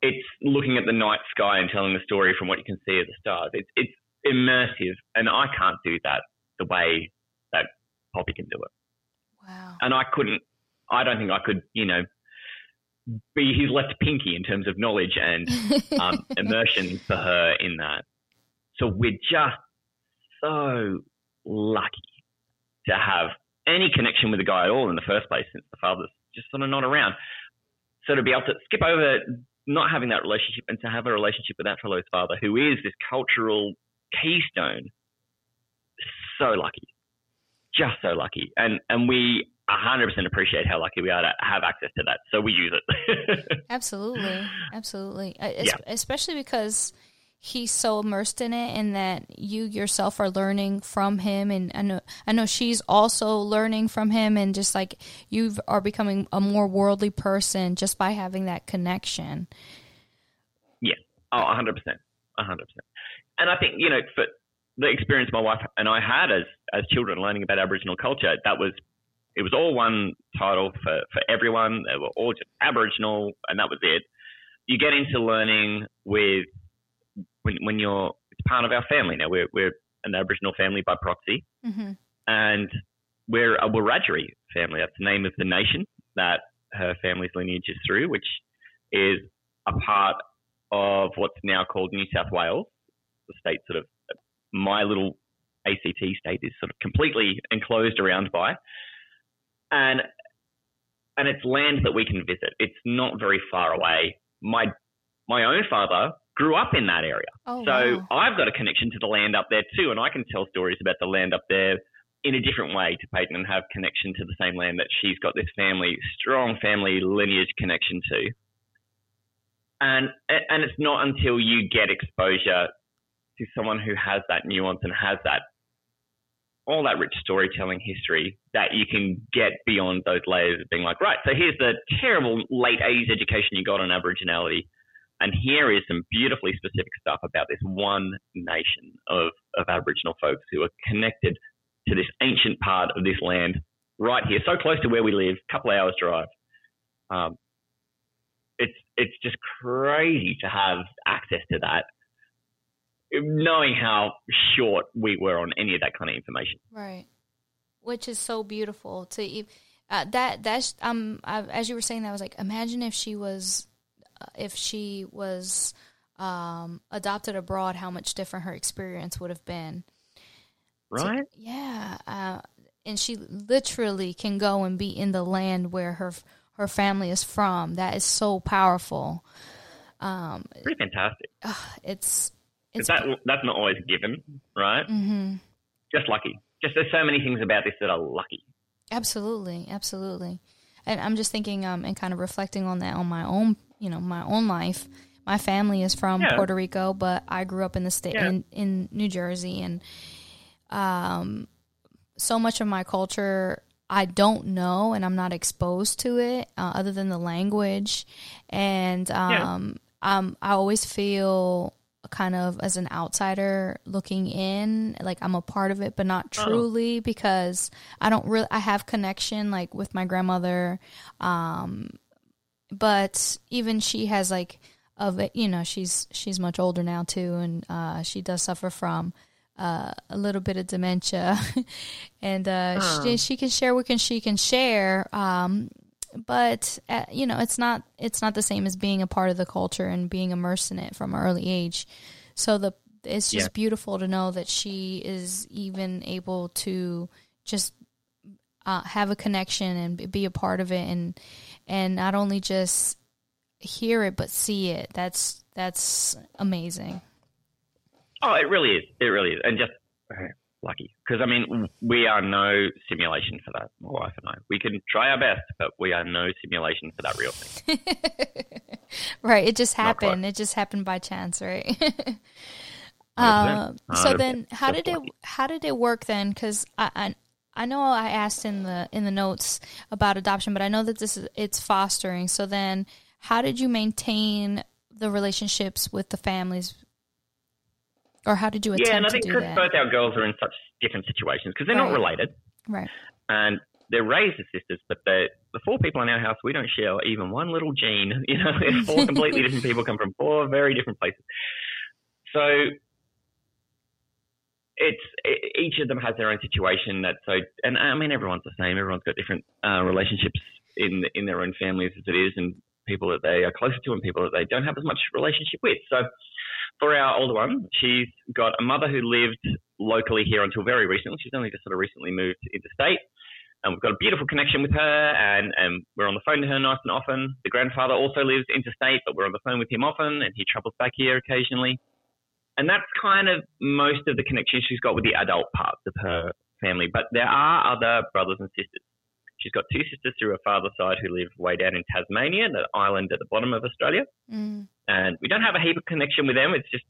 it's looking at the night sky and telling the story from what you can see of the stars. It's it's immersive, and I can't do that the way that Poppy can do it. Wow. And I couldn't. I don't think I could. You know, be his left pinky in terms of knowledge and um, immersion for her in that. So we're just so lucky to have any connection with the guy at all in the first place, since the father's just sort of not around. So to be able to skip over not having that relationship and to have a relationship with that fellow's father, who is this cultural keystone, so lucky, just so lucky, and and we 100% appreciate how lucky we are to have access to that, so we use it. absolutely, absolutely, uh, yeah. especially because he's so immersed in it and that you yourself are learning from him and I know I know she's also learning from him and just like you are becoming a more worldly person just by having that connection. Yeah. Oh, 100%. 100%. And I think, you know, for the experience my wife and I had as as children learning about Aboriginal culture, that was it was all one title for, for everyone. They were all just Aboriginal and that was it. You get into learning with when, when you're it's part of our family now. We're we're an Aboriginal family by proxy, mm-hmm. and we're a Wiradjuri family. That's the name of the nation that her family's lineage is through, which is a part of what's now called New South Wales, the state sort of my little ACT state is sort of completely enclosed around by, and and it's land that we can visit. It's not very far away. My my own father grew up in that area. Oh, so wow. I've got a connection to the land up there too, and I can tell stories about the land up there in a different way to Peyton and have connection to the same land that she's got this family, strong family lineage connection to. And and it's not until you get exposure to someone who has that nuance and has that all that rich storytelling history that you can get beyond those layers of being like, right, so here's the terrible late 80s education you got on Aboriginality and here is some beautifully specific stuff about this one nation of, of Aboriginal folks who are connected to this ancient part of this land right here, so close to where we live, a couple hours drive. Um, it's it's just crazy to have access to that, knowing how short we were on any of that kind of information. Right, which is so beautiful to uh, that. That's um I, as you were saying that I was like, imagine if she was, uh, if she was um adopted abroad, how much different her experience would have been. Right. So, yeah. Uh, and she literally can go and be in the land where her her family is from. That is so powerful. Um, Pretty fantastic. Uh, it's it's that that's not always given, right? Mm-hmm. Just lucky. Just there's so many things about this that are lucky. Absolutely, absolutely. And I'm just thinking um, and kind of reflecting on that on my own, you know, my own life. My family is from yeah. Puerto Rico, but I grew up in the state yeah. in, in New Jersey, and um, so much of my culture I don't know and I'm not exposed to it uh, other than the language. And um, yeah. um, I always feel kind of as an outsider looking in, like I'm a part of it, but not oh. truly oh. because I don't really, I have connection like with my grandmother. Um, but even she has like, of it, you know, she's, she's much older now too. And, uh, she does suffer from, uh, a little bit of dementia, and uh, oh. she, she, can share what can she can share. Um, but uh, you know, it's not it's not the same as being a part of the culture and being immersed in it from an early age. So the it's just yeah. beautiful to know that she is even able to just uh, have a connection and be a part of it, and and not only just hear it but see it. That's that's amazing. Oh, it really is. It really is, and just uh, lucky because I mean we are no simulation for that. My wife and I, we can try our best, but we are no simulation for that real thing. right. It just happened. It just happened by chance, right? uh, so then, how did it how did it work then? Because I, I I know I asked in the in the notes about adoption, but I know that this is it's fostering. So then, how did you maintain the relationships with the families or how did you attempt Yeah, and I think because both our girls are in such different situations because they're right. not related. Right. And they're raised as sisters, but the four people in our house, we don't share even one little gene. You know, four completely different people come from four very different places. So it's it, each of them has their own situation. That so, and I mean, everyone's the same. Everyone's got different uh, relationships in in their own families as it is, and people that they are closer to and people that they don't have as much relationship with. So for our older one, she's got a mother who lived locally here until very recently. She's only just sort of recently moved interstate. And we've got a beautiful connection with her, and, and we're on the phone to her nice and often. The grandfather also lives interstate, but we're on the phone with him often, and he travels back here occasionally. And that's kind of most of the connection she's got with the adult parts of her family. But there are other brothers and sisters. She's got two sisters through her father's side who live way down in Tasmania, the island at the bottom of Australia. Mm. And we don't have a heap of connection with them. It's just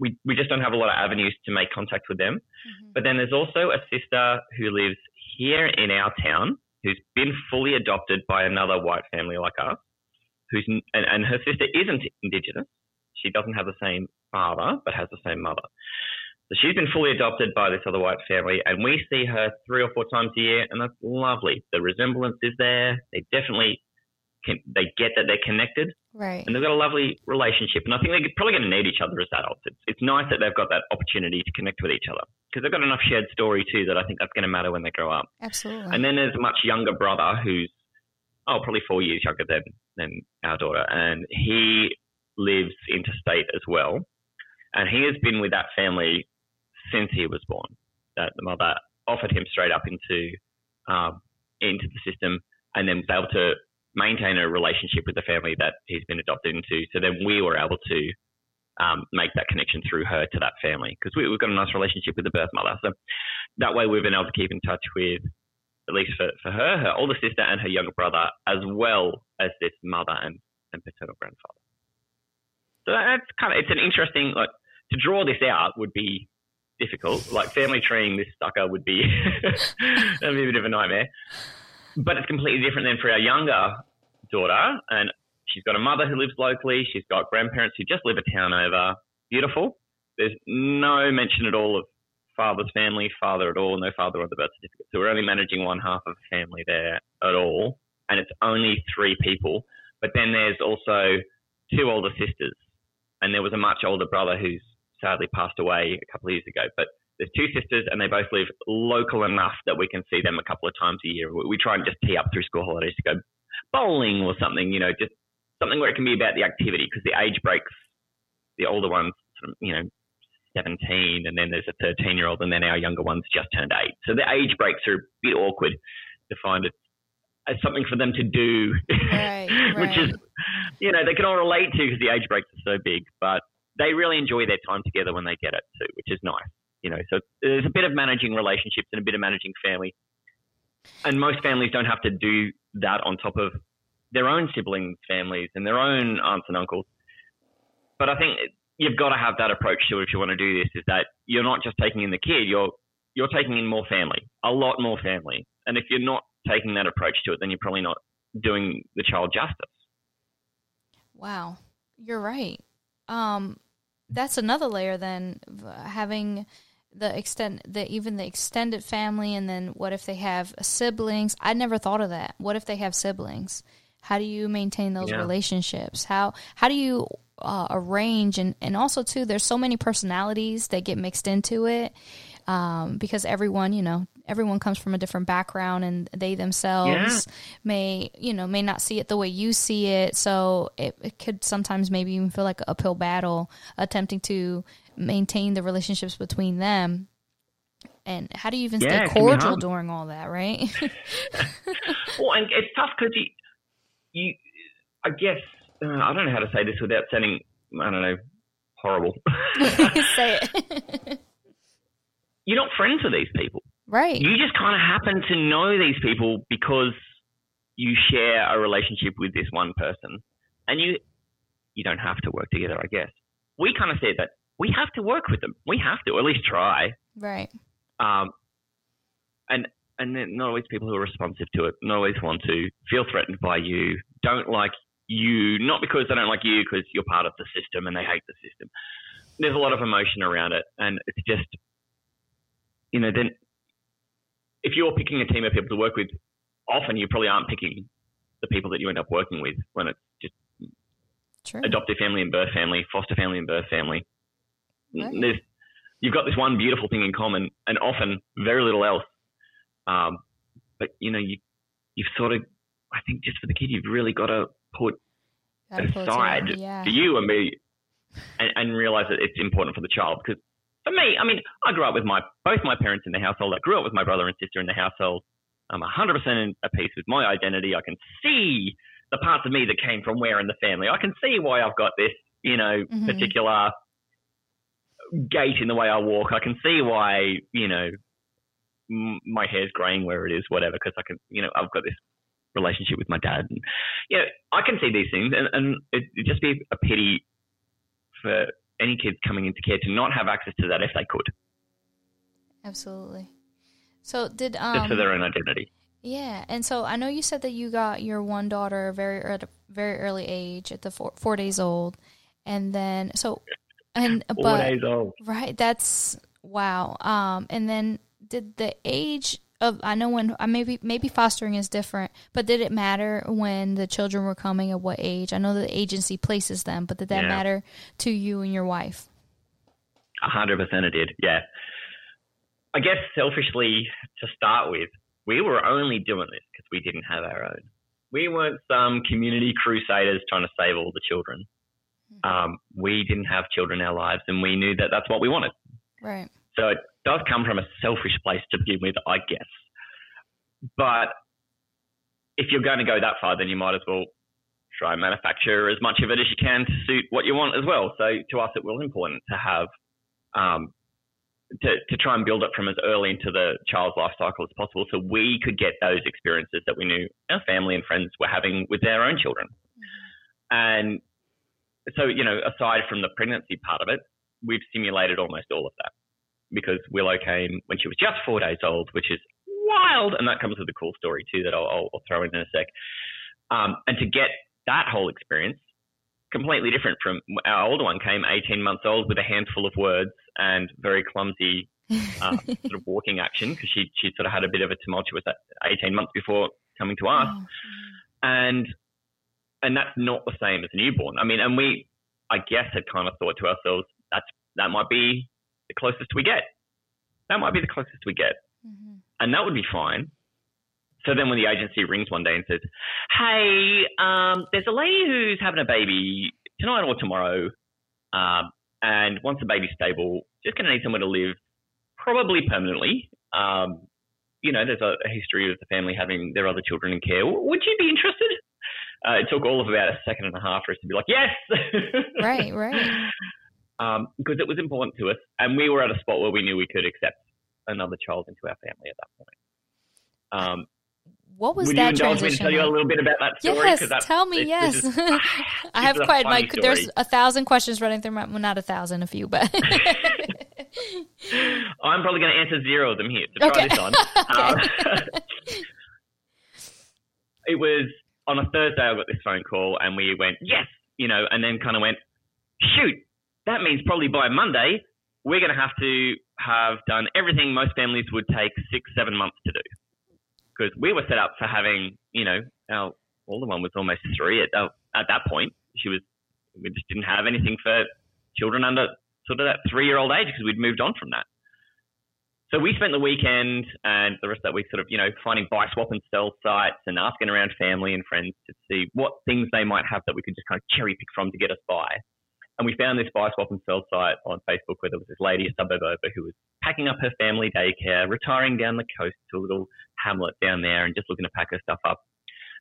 we, we just don't have a lot of avenues to make contact with them. Mm-hmm. But then there's also a sister who lives here in our town who's been fully adopted by another white family like us, who's and, and her sister isn't Indigenous. She doesn't have the same father, but has the same mother. So she's been fully adopted by this other white family, and we see her three or four times a year, and that's lovely. The resemblance is there. They definitely can, they get that they're connected, right? And they've got a lovely relationship. And I think they're probably going to need each other as adults. It's, it's nice that they've got that opportunity to connect with each other because they've got enough shared story too that I think that's going to matter when they grow up. Absolutely. And then there's a much younger brother who's oh probably four years younger than than our daughter, and he lives interstate as well. And he has been with that family since he was born. That the mother offered him straight up into um, into the system, and then was able to maintain a relationship with the family that he's been adopted into. So then we were able to um, make that connection through her to that family because we, have got a nice relationship with the birth mother. So that way we've been able to keep in touch with, at least for, for her, her older sister and her younger brother, as well as this mother and, and paternal grandfather. So that's kind of, it's an interesting, like, to draw this out would be difficult. Like family treeing this sucker would be, that'd be a bit of a nightmare. But it's completely different than for our younger daughter. And she's got a mother who lives locally. She's got grandparents who just live a town over. Beautiful. There's no mention at all of father's family, father at all, no father on the birth certificate. So we're only managing one half of the family there at all. and it's only three people. But then there's also two older sisters, and there was a much older brother who's sadly passed away a couple of years ago. But there's two sisters, and they both live local enough that we can see them a couple of times a year. We try and just tee up through school holidays to go bowling or something, you know, just something where it can be about the activity because the age breaks. The older ones, you know, 17, and then there's a 13 year old, and then our younger one's just turned eight. So the age breaks are a bit awkward to find it as something for them to do, right, which right. is, you know, they can all relate to because the age breaks are so big, but they really enjoy their time together when they get it too, which is nice. You know, so there's a bit of managing relationships and a bit of managing family. And most families don't have to do that on top of their own siblings' families and their own aunts and uncles. But I think you've got to have that approach to it if you want to do this. Is that you're not just taking in the kid, you're you're taking in more family, a lot more family. And if you're not taking that approach to it, then you're probably not doing the child justice. Wow, you're right. Um, that's another layer. Then having the extent the even the extended family, and then what if they have siblings? I never thought of that. What if they have siblings? How do you maintain those Yeah. relationships? How how do you uh, arrange and and also too? There's so many personalities that get mixed into it um, because everyone you know everyone comes from a different background and they themselves may you know may not see it the way you see it. So it, it could sometimes maybe even feel like an uphill battle attempting to maintain the relationships between them. And how do you even Yeah, stay cordial during all that right? Well, and it's tough because you, you, I guess, uh, I don't know how to say this without sounding, I don't know, horrible. say it You're not friends with these people. right You just kind of happen to know these people because you share a relationship with this one person, and you, you don't have to work together. I guess we kind of said that we have to work with them. We have to, or at least try. right Um, and and then not always people who are responsive to it, not always want to feel threatened by you, don't like you, not because they don't like you, because you're part of the system and they hate the system. There's a lot of emotion around it, and it's just, you know, then if you're picking a team of people to work with, often you probably aren't picking the people that you end up working with when it's just true adoptive family and birth family, foster family and birth family. Right. You've got this one beautiful thing in common, and often very little else. Um, but you know, you you've sort of, I think, just for the kid, you've really got to put Gotta aside yeah for you and me, and, and realize that it's important for the child. Because for me, I mean, I grew up with my both my parents in the household. I grew up with my brother and sister in the household. I'm 100% at peace with my identity. I can see the parts of me that came from where in the family. I can see why I've got this, you know, Mhm. particular gait in the way I walk. I can see why, you know, m- my hair's graying where it is, whatever, because I can, you know, I've got this relationship with my dad. And, you know, I can see these things, and, and it, it'd just be a pity for any kids coming into care to not have access to that if they could, absolutely so did just um for their own identity. Yeah, and so I know you said that you got your one daughter very at a very early age, at the four, four days old, and then so, and Four but days old. right, that's wow. Um, and then did the age of I know when uh, maybe maybe fostering is different, but did it matter when the children were coming? At what age? I know the agency places them, but did that Yeah. matter to you and your wife? A hundred percent it did. Yeah. I guess selfishly to start with, we were only doing this because we didn't have our own. We weren't some community crusaders trying to save all the children. Um, we didn't have children in our lives, and we knew that that's what we wanted. Right. So it does come from a selfish place to begin with, I guess. But if you're going to go that far, then you might as well try and manufacture as much of it as you can to suit what you want as well. So to us, it was important to have um, to, to try and build it from as early into the child's life cycle as possible, so we could get those experiences that we knew our family and friends were having with their own children. And so, you know, aside from the pregnancy part of it, we've simulated almost all of that because Willow came when she was just four days old, which is wild. And that comes with a cool story too that I'll, I'll, I'll throw in in a sec. Um, and to get that whole experience, completely different from our older one came 18 months old with a handful of words and very clumsy uh, sort of walking action because she, she sort of had a bit of a tumultuous 18 months before coming to us. Oh, and and that's not the same as a newborn. I mean, and we, I guess, had kind of thought to ourselves that's that might be the closest we get. That might be the closest we get, mm-hmm. and that would be fine. So then, when the agency rings one day and says, "Hey, um, there's a lady who's having a baby tonight or tomorrow, um, and once the baby's stable, just going to need somewhere to live, probably permanently. Um, you know, there's a, a, history of the family having their other children in care. Would you be interested? Uh, it took all of about a second and a half for us to be like, yes. right, right. Um, because it was important to us, and we were at a spot where we knew we could accept another child into our family at that point. Um, what was Would that you transition? Me to tell you a little bit about that story? Yes, that, tell me. yes, is, I have quite like. Story. There's a thousand questions running through my. Well, not a thousand, a few, but. I'm probably going to answer zero of them here. So try okay. this on. Um, it was on a Thursday. I got this phone call, and we went yes, you know, and then kind of went, shoot, that means probably by Monday we're going to have to have done everything most families would take six, seven months to do because we were set up for having, you know, our older one was almost three at, uh, at that point. She was, we just didn't have anything for children under sort of that three year old age because we'd moved on from that. So we spent the weekend and the rest of that week sort of, you know, finding buy, swap and sell sites and asking around family and friends to see what things they might have that we could just kind of cherry pick from to get us by. And we found this buy, swap, and sell site on Facebook where there was this lady a suburb over who was packing up her family daycare, retiring down the coast to a little hamlet down there and just looking to pack her stuff up.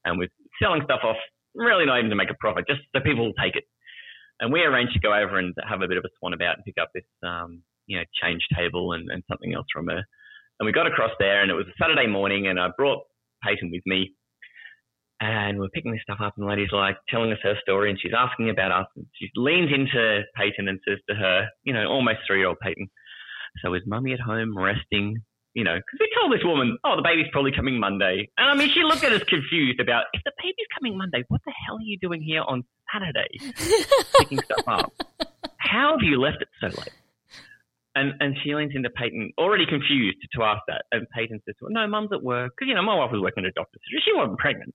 And was selling stuff off, really not even to make a profit, just so people will take it. And we arranged to go over and have a bit of a swan about and pick up this, um, you know, change table and, and something else from her. And we got across there and it was a Saturday morning and I brought Peyton with me and we're picking this stuff up, and the lady's like telling us her story, and she's asking about us. And she leans into Peyton and says to her, you know, almost three-year-old Peyton, "So is Mummy at home resting?" You know, because we told this woman, "Oh, the baby's probably coming Monday," and I mean, she looked at us confused about if the baby's coming Monday, what the hell are you doing here on Saturday, picking stuff up? How have you left it so late? And and she leans into Peyton, already confused to ask that. And Peyton says, well, "No, Mum's at work because you know my wife was working at a doctor's. She wasn't pregnant."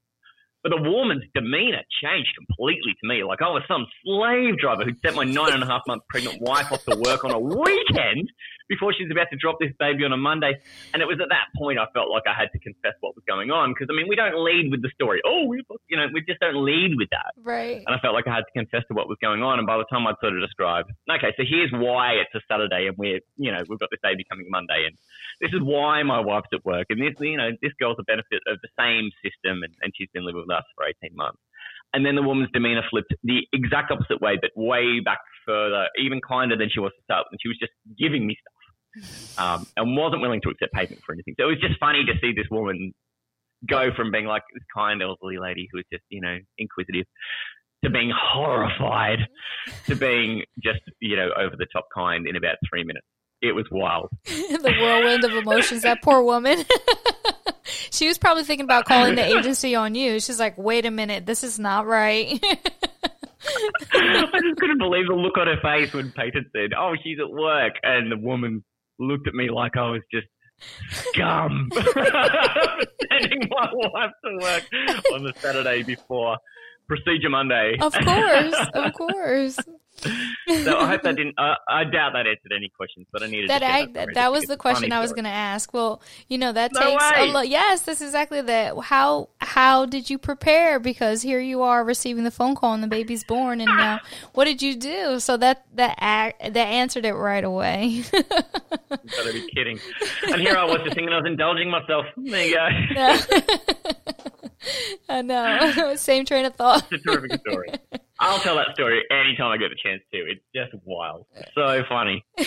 But the woman's demeanor changed completely to me. Like I was some slave driver who'd sent my nine and a half month pregnant wife off to work on a weekend before she's about to drop this baby on a Monday. And it was at that point I felt like I had to confess what was going on. Because I mean, we don't lead with the story. Oh, we, you know, we just don't lead with that. Right. And I felt like I had to confess to what was going on. And by the time I'd sort of described, okay, so here's why it's a Saturday and we're, you know, we've got this baby coming Monday and this is why my wife's at work, and this, you know, this girl's a benefit of the same system, and, and she's been living with us for 18 months. And then the woman's demeanor flipped the exact opposite way, but way back further, even kinder than she was to start. And she was just giving me stuff um, and wasn't willing to accept payment for anything. So it was just funny to see this woman go from being like this kind elderly lady who was just, you know, inquisitive to being horrified to being just, you know, over the top kind in about three minutes it was wild. the whirlwind of emotions. That poor woman. she was probably thinking about calling the agency on you. She's like, "Wait a minute, this is not right." I just couldn't believe the look on her face when Peyton said, "Oh, she's at work," and the woman looked at me like I was just scum sending my wife to work on the Saturday before Procedure Monday. Of course, of course so I hope that didn't. Uh, I doubt that answered any questions, but I needed that. I, that, that was the question I was going to ask. Well, you know that no takes way. a lot. Yes, that's exactly that. How how did you prepare? Because here you are receiving the phone call and the baby's born, and now what did you do? So that that that answered it right away. you gotta be kidding! And here I was just thinking I was indulging myself. There you go. No. I know. Same train of thought. It's a terrific story. I'll tell that story anytime I get the chance to. It's just wild. So funny.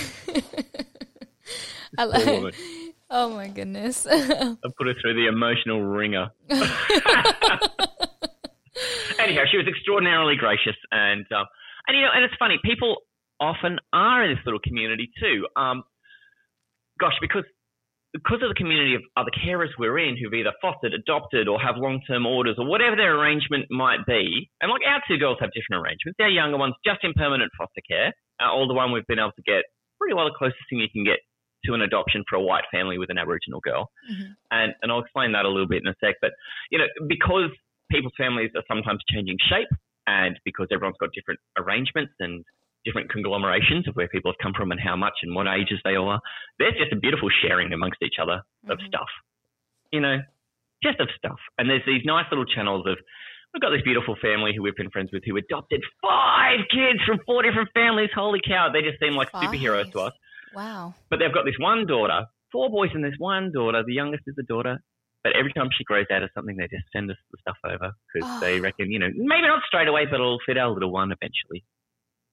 I love it. Oh my goodness. I put her through the emotional wringer. Anyhow, she was extraordinarily gracious, and um, and you know, and it's funny. People often are in this little community too. Um, gosh, because because of the community of other carers we're in who've either fostered, adopted, or have long term orders, or whatever their arrangement might be, and like our two girls have different arrangements. Our younger one's just in permanent foster care. Our older one, we've been able to get pretty well the closest thing you can get to an adoption for a white family with an Aboriginal girl. Mm-hmm. And, and I'll explain that a little bit in a sec. But, you know, because people's families are sometimes changing shape, and because everyone's got different arrangements and different conglomerations of where people have come from and how much and what ages they all are, there's just a beautiful sharing amongst each other of Mhm. stuff, you know, just of stuff. And there's these nice little channels of. We've got this beautiful family who we've been friends with who adopted five kids from four different families. Holy cow, they just seem like superheroes to us. Wow. But they've got this one daughter, four boys and this one daughter. The youngest is a daughter. But every time she grows out of something, they just send us the stuff over because Oh. they reckon, you know, maybe not straight away, but it'll fit our little one eventually.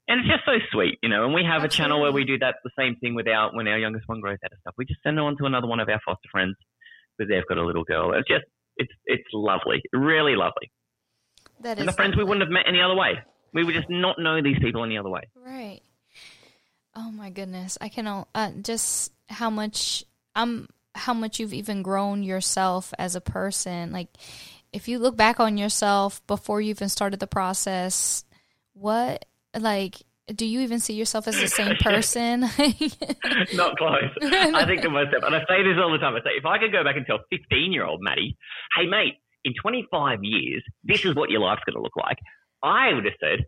And it's just so sweet, you know. And we have a channel where we do that the same thing with our when our youngest one grows out of stuff. We just send her on to another one of our foster friends because they've got a little girl. It's just it's it's lovely, really lovely. That is And the friends we wouldn't have met any other way. We would just not know these people any other way. Right. Oh my goodness. I can uh, just how much um how much you've even grown yourself as a person. Like if you look back on yourself before you even started the process, what like do you even see yourself as the same person? Not close. I think to myself, and I say this all the time. I say, if I could go back and tell 15 year old Maddie, hey, mate, in 25 years, this is what your life's going to look like, I would have said,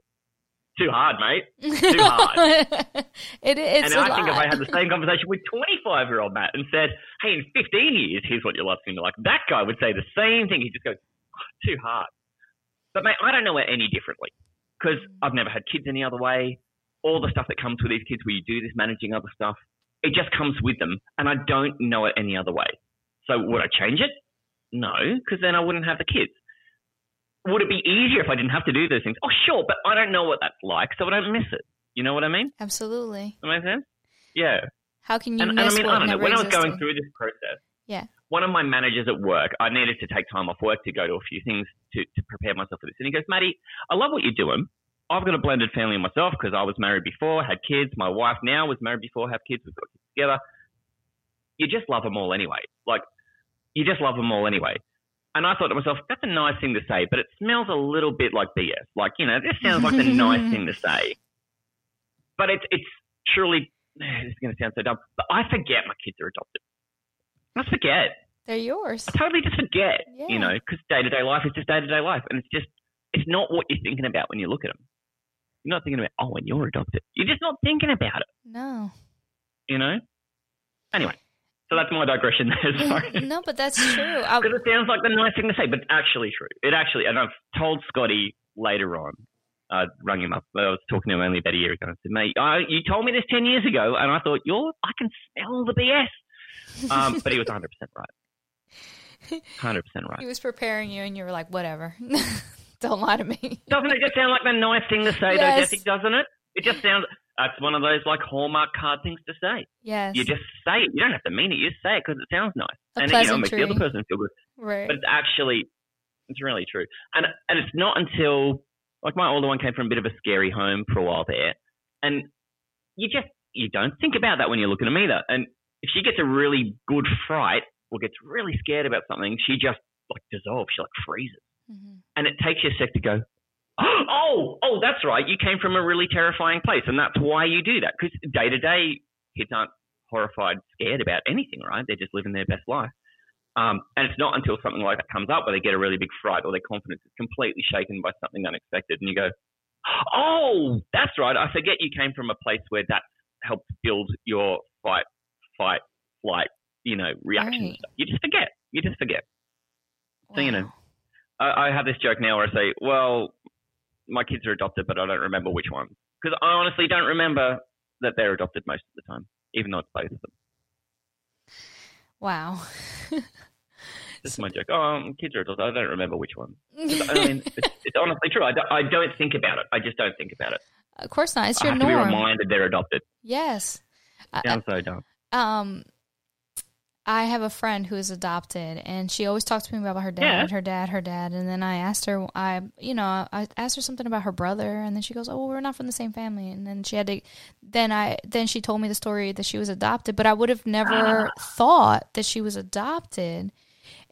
too hard, mate. Too hard. it is. and I think if I had the same conversation with 25 year old Matt and said, hey, in 15 years, here's what your life's going to be like, that guy would say the same thing. He'd just go, "Oh, too hard. But, mate, I don't know it any differently because I've never had kids any other way. All the stuff that comes with these kids where you do this managing other stuff, it just comes with them. And I don't know it any other way. So would I change it? No, because then I wouldn't have the kids. Would it be easier if I didn't have to do those things? Oh, sure, but I don't know what that's like, so I don't miss it. You know what I mean? Absolutely. That make sense? Yeah. How can you And, and I mean, what I don't know. When I was going through this process, Yeah. One of my managers at work, I needed to take time off work to go to a few things to, to prepare myself for this. And he goes, Maddie, I love what you're doing. I've got a blended family myself because I was married before, had kids. My wife now was married before, have kids. We've got kids together. You just love them all anyway. Like, you just love them all anyway. And I thought to myself, that's a nice thing to say, but it smells a little bit like BS. Like, you know, this sounds like the nice thing to say. But it's, it's truly, this is going to sound so dumb, but I forget my kids are adopted. I forget. They're yours. I totally just forget, Yeah. you know, because day to day life is just day to day life. And it's just, it's not what you're thinking about when you look at them. You're not thinking about, oh, when you're adopted. You're just not thinking about it, No. you know? Anyway, so that's my digression there. Sorry. no, but that's true. Because it sounds like the nice thing to say, but actually true. It actually, and I've told Scotty later on, I rung him up. I was talking to him only about a year ago. I said, mate, I, you told me this 10 years ago, and I thought, you're, I can smell the BS. Um, but he was 100% right. 100% right. he was preparing you, and you were like, whatever. Don't lie to me. Doesn't it just sound like the nice thing to say, Yes. though, Jessica, doesn't it? It just sounds, that's one of those like hallmark card things to say. Yes. You just say it. You don't have to mean it. You just say it because it sounds nice. A and, you know, makes the other person feel good. right. but it's actually it's really true. And and it's not until like my older one came from a bit of a scary home for a while there, and you just you don't think about that when you're looking at them either. And if she gets a really good fright or gets really scared about something, she just like dissolves. She like freezes, Mhm. and it takes you a sec to go. Oh, oh, that's right. You came from a really terrifying place, and that's why you do that. Because day to day, kids aren't horrified, scared about anything, right? They're just living their best life. Um, and it's not until something like that comes up where they get a really big fright or their confidence is completely shaken by something unexpected, and you go, "Oh, that's right. I forget you came from a place where that helped build your fight, fight, flight, you know, reaction. Right. Stuff. You just forget. You just forget. So, you know, I, I have this joke now where I say, "Well, my kids are adopted, but I don't remember which one because I honestly don't remember that they're adopted most of the time, even though it's both of them." Wow. This is my joke. Oh, um, kids are adults. I don't remember which one. I mean, it's, it's honestly true. I don't, I don't think about it. I just don't think about it. of course not. It's I your have to be reminded they're adopted. Yes. I- Sounds so dumb. Um I have a friend who is adopted and she always talks to me about her dad, Yeah. her dad, her dad. And then I asked her, I, you know, I asked her something about her brother and then she goes, oh, well, we're not from the same family. And then she had to, then I, then she told me the story that she was adopted, but I would have never thought that she was adopted.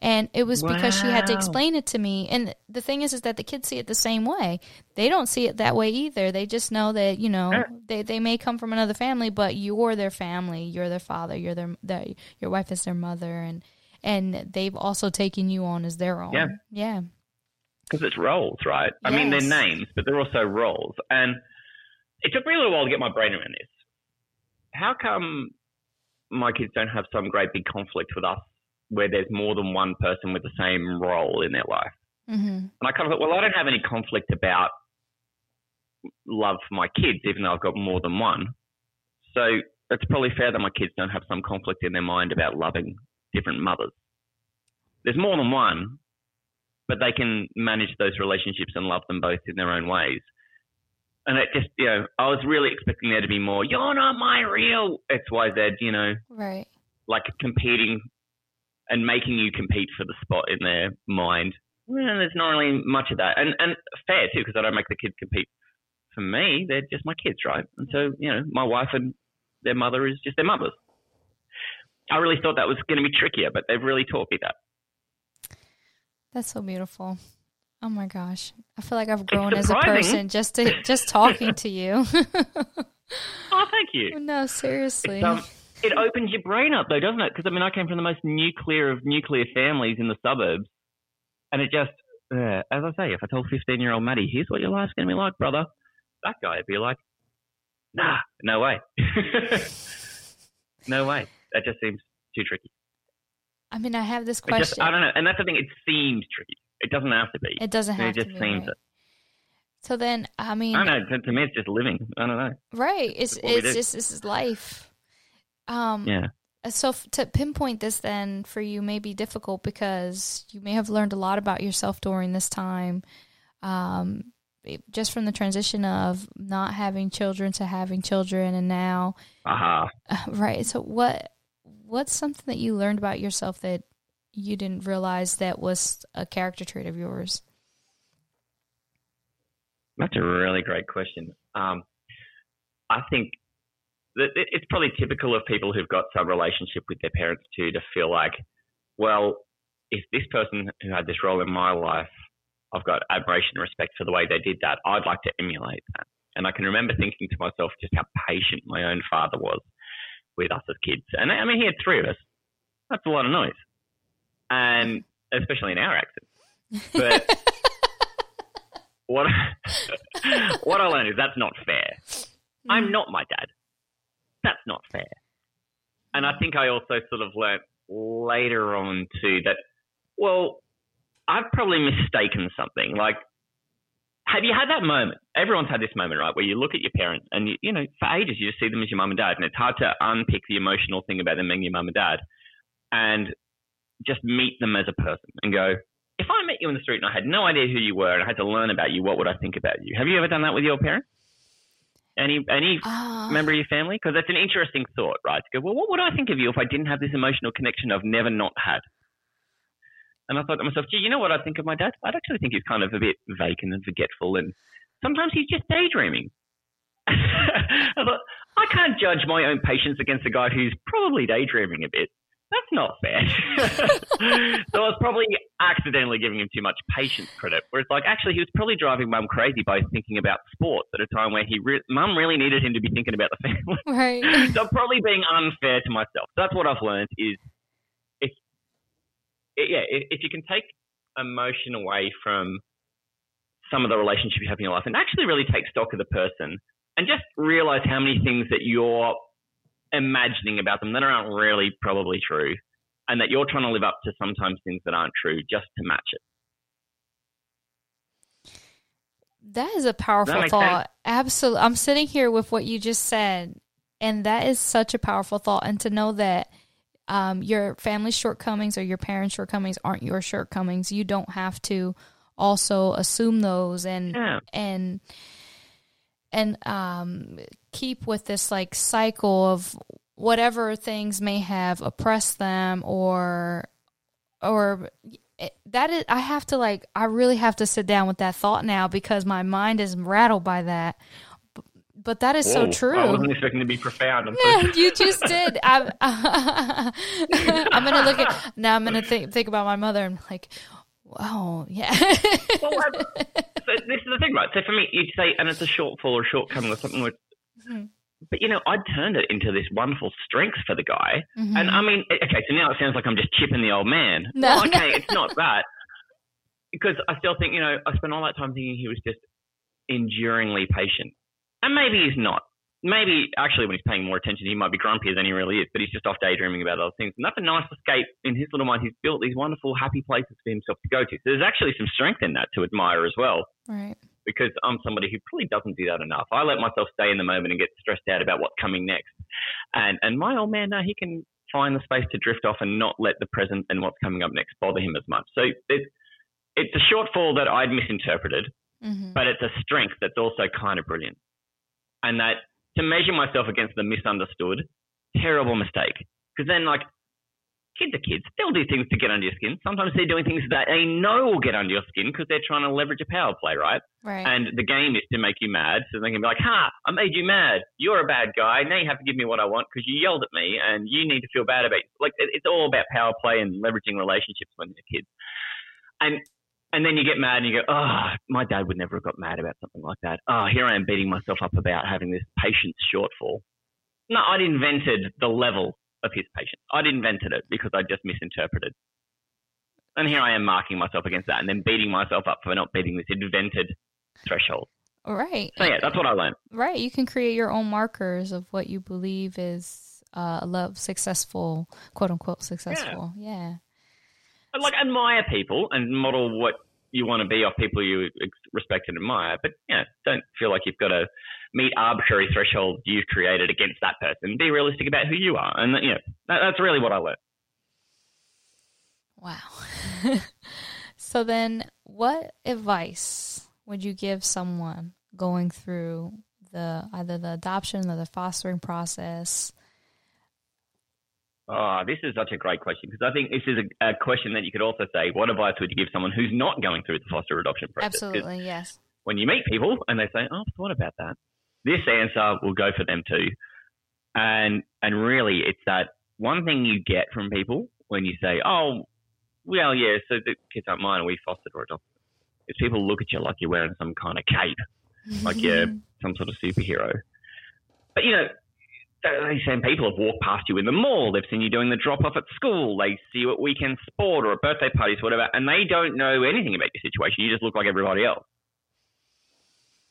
And it was because she had to explain it to me. And the thing is, is that the kids see it the same way. They don't see it that way either. They just know that, you know, Sure. they, they may come from another family, but you're their family. You're their father. You're their, their your wife is their mother. And, and they've also taken you on as their own. Yeah. Yeah. because it's roles, right? I mean, they're names, but they're also roles. And it took me a little while to get my brain around this. How come my kids don't have some great big conflict with us where there's more than one person with the same role in their life? Mm-hmm. And I kind of thought, well, I don't have any conflict about love for my kids, even though I've got more than one. So it's probably fair that my kids don't have some conflict in their mind about loving different mothers. There's more than one, but they can manage those relationships and love them both in their own ways. And it just, you know, I was really expecting there to be more, you're not my real XYZ, you know, Right. like competing and making you compete for the spot in their mind. Well, there's not really much of that, and and fair too, because I don't make the kids compete for me. They're just my kids, right? And so you know, my wife and their mother is just their mothers. I really thought that was going to be trickier, but they've really taught me that. That's so beautiful. Oh my gosh. I feel like I've grown as a person just to just talking to you. Oh, thank you. no, seriously. It's, um, it opens your brain up, though, doesn't it? Because I mean, I came from the most nuclear of nuclear families in the suburbs, and it just, uh, as I say, if I told fifteen-year-old Maddie, "Here's what your life's going to be like, brother," that guy would be like, "Nah, no way, no way." That just seems too tricky. I mean, I have this question. just, I don't know, and that's the thing. It seems tricky. It doesn't have to be. it doesn't have to be. it just to be. seems right. it. So then, I mean, I don't know. To, to me, it's just living. I don't know. right? It's we it's just this is life. Um, Yeah. so f- to pinpoint this then for you may be difficult because you may have learned a lot about yourself during this time um, just from the transition of not having children to having children and now Aha. right so what what's something that you learned about yourself that you didn't realize that was a character trait of yours That's a really great question. Um, I think it's probably typical of people who've got some relationship with their parents too to feel like, well, if this person who had this role in my life, I've got admiration and respect for the way they did that, I'd like to emulate that. And I can remember thinking to myself just how patient my own father was with us as kids. And I mean, he had three of us. That's a lot of noise. And especially in our accent. But what what I learned is that's not fair. I'm not my dad. That's not fair. And I think I also sort of learnt later on too that, well, I've probably mistaken something. Like, have you had that moment? Everyone's had this moment, right, where you look at your parents and you, you know, for ages you just see them as your mum and dad, and it's hard to unpick the emotional thing about them being your mum and dad, and just meet them as a person and go, if I met you in the street and I had no idea who you were and I had to learn about you, what would I think about you? Have you ever done that with your parents? Any any Ah, member of your family? Because that's an interesting thought, right? To go, well, what would I think of you if I didn't have this emotional connection I've never not had? And I thought to myself, gee, you know what I think of my dad? I'd actually think he's kind of a bit vacant and forgetful, and sometimes he's just daydreaming. I thought, I can't judge my own patience against a guy who's probably daydreaming a bit. That's not fair. so I was probably accidentally giving him too much patience credit. Where it's like, actually, he was probably driving mum crazy by thinking about sports at a time where he re- mum really needed him to be thinking about the family. right so I'm probably being unfair to myself. That's what I've learned is if, yeah, if, if you can take emotion away from some of the relationship you have in your life and actually really take stock of the person and just realize how many things that you're imagining about them that aren't really probably true and that you're trying to live up to sometimes things that aren't true just to match it. That is a powerful thought. Absolutely. I'm sitting here with what you just said, and that is such a powerful thought. And to know that um, your family's shortcomings or your parents' shortcomings aren't your shortcomings, you don't have to also assume those and Yeah. and and um, keep with this like cycle of whatever things may have oppressed them or or eh, that is I have to like I really have to sit down with that thought now because my mind is rattled by that. But that is so true. I wasn't expecting to be profound. So Yeah, you just did. I'm, I'm gonna look at now. I'm gonna think think about my mother and like, wow, yeah. well, so this is the thing, right? So for me, you'd say, and it's a shortfall or shortcoming or something. Which, Mhm. But you know, I turned it into this wonderful strength for the guy. Mhm. And I mean, okay, so now it sounds like I'm just chipping the old man. No, Well, no. okay, it's not that. because I still think, you know, I spent all that time thinking he was just enduringly patient. And maybe he's not. Maybe actually, when he's paying more attention, he might be grumpier than he really is, but he's just off daydreaming about other things. And that's a nice escape in his little mind. He's built these wonderful, happy places for himself to go to. So there's actually some strength in that to admire as well. Right. Because I'm somebody who probably doesn't do that enough. I let myself stay in the moment and get stressed out about what's coming next. And and my old man, now he can find the space to drift off and not let the present and what's coming up next bother him as much. So it's it's a shortfall that I'd misinterpreted, Mm-hmm. but it's a strength that's also kind of brilliant. And that to measure myself against the misunderstood, terrible mistake. Because then, like, kids are kids. They'll do things to get under your skin. Sometimes they're doing things that they know will get under your skin because they're trying to leverage a power play, right? Right. And the game is to make you mad. So they can be like, ha, I made you mad. You're a bad guy. Now you have to give me what I want because you yelled at me and you need to feel bad about it. Like, it's all about power play and leveraging relationships when they're kids. And and then you get mad and you go, oh, my dad would never have got mad about something like that. Oh, here I am beating myself up about having this patience shortfall. No, I'd invented the level of his patience. I'd invented it because I just misinterpreted. And here I am marking myself against that and then beating myself up for not beating this invented threshold. right. So yeah, that's what I learned. Right. You can create your own markers of what you believe is uh, love successful, quote unquote successful. Yeah. I like admire people and model what you want to be off people you respect and admire, but yeah, don't feel like you've got to meet arbitrary thresholds you've created against that person. Be realistic about who you are, and you know that, that's really what I learned. Wow. so then, what advice would you give someone going through the either the adoption or the fostering process? Oh, this is such a great question because I think this is a, a question that you could also say, what advice would you give someone who's not going through the foster adoption process? Absolutely, yes. when you meet people and they say, "Oh, I've thought about that," this answer will go for them too. And and really, it's that one thing you get from people when you say, "Oh, well, yeah, so the kids aren't mine, we fostered or adopted," is people look at you like you're wearing some kind of cape, Like, yeah. some sort of superhero. But you know. these same people have walked past you in the mall. They've seen you doing the drop off at school. They see you at weekend sport or at birthday parties, whatever, and they don't know anything about your situation. You just look like everybody else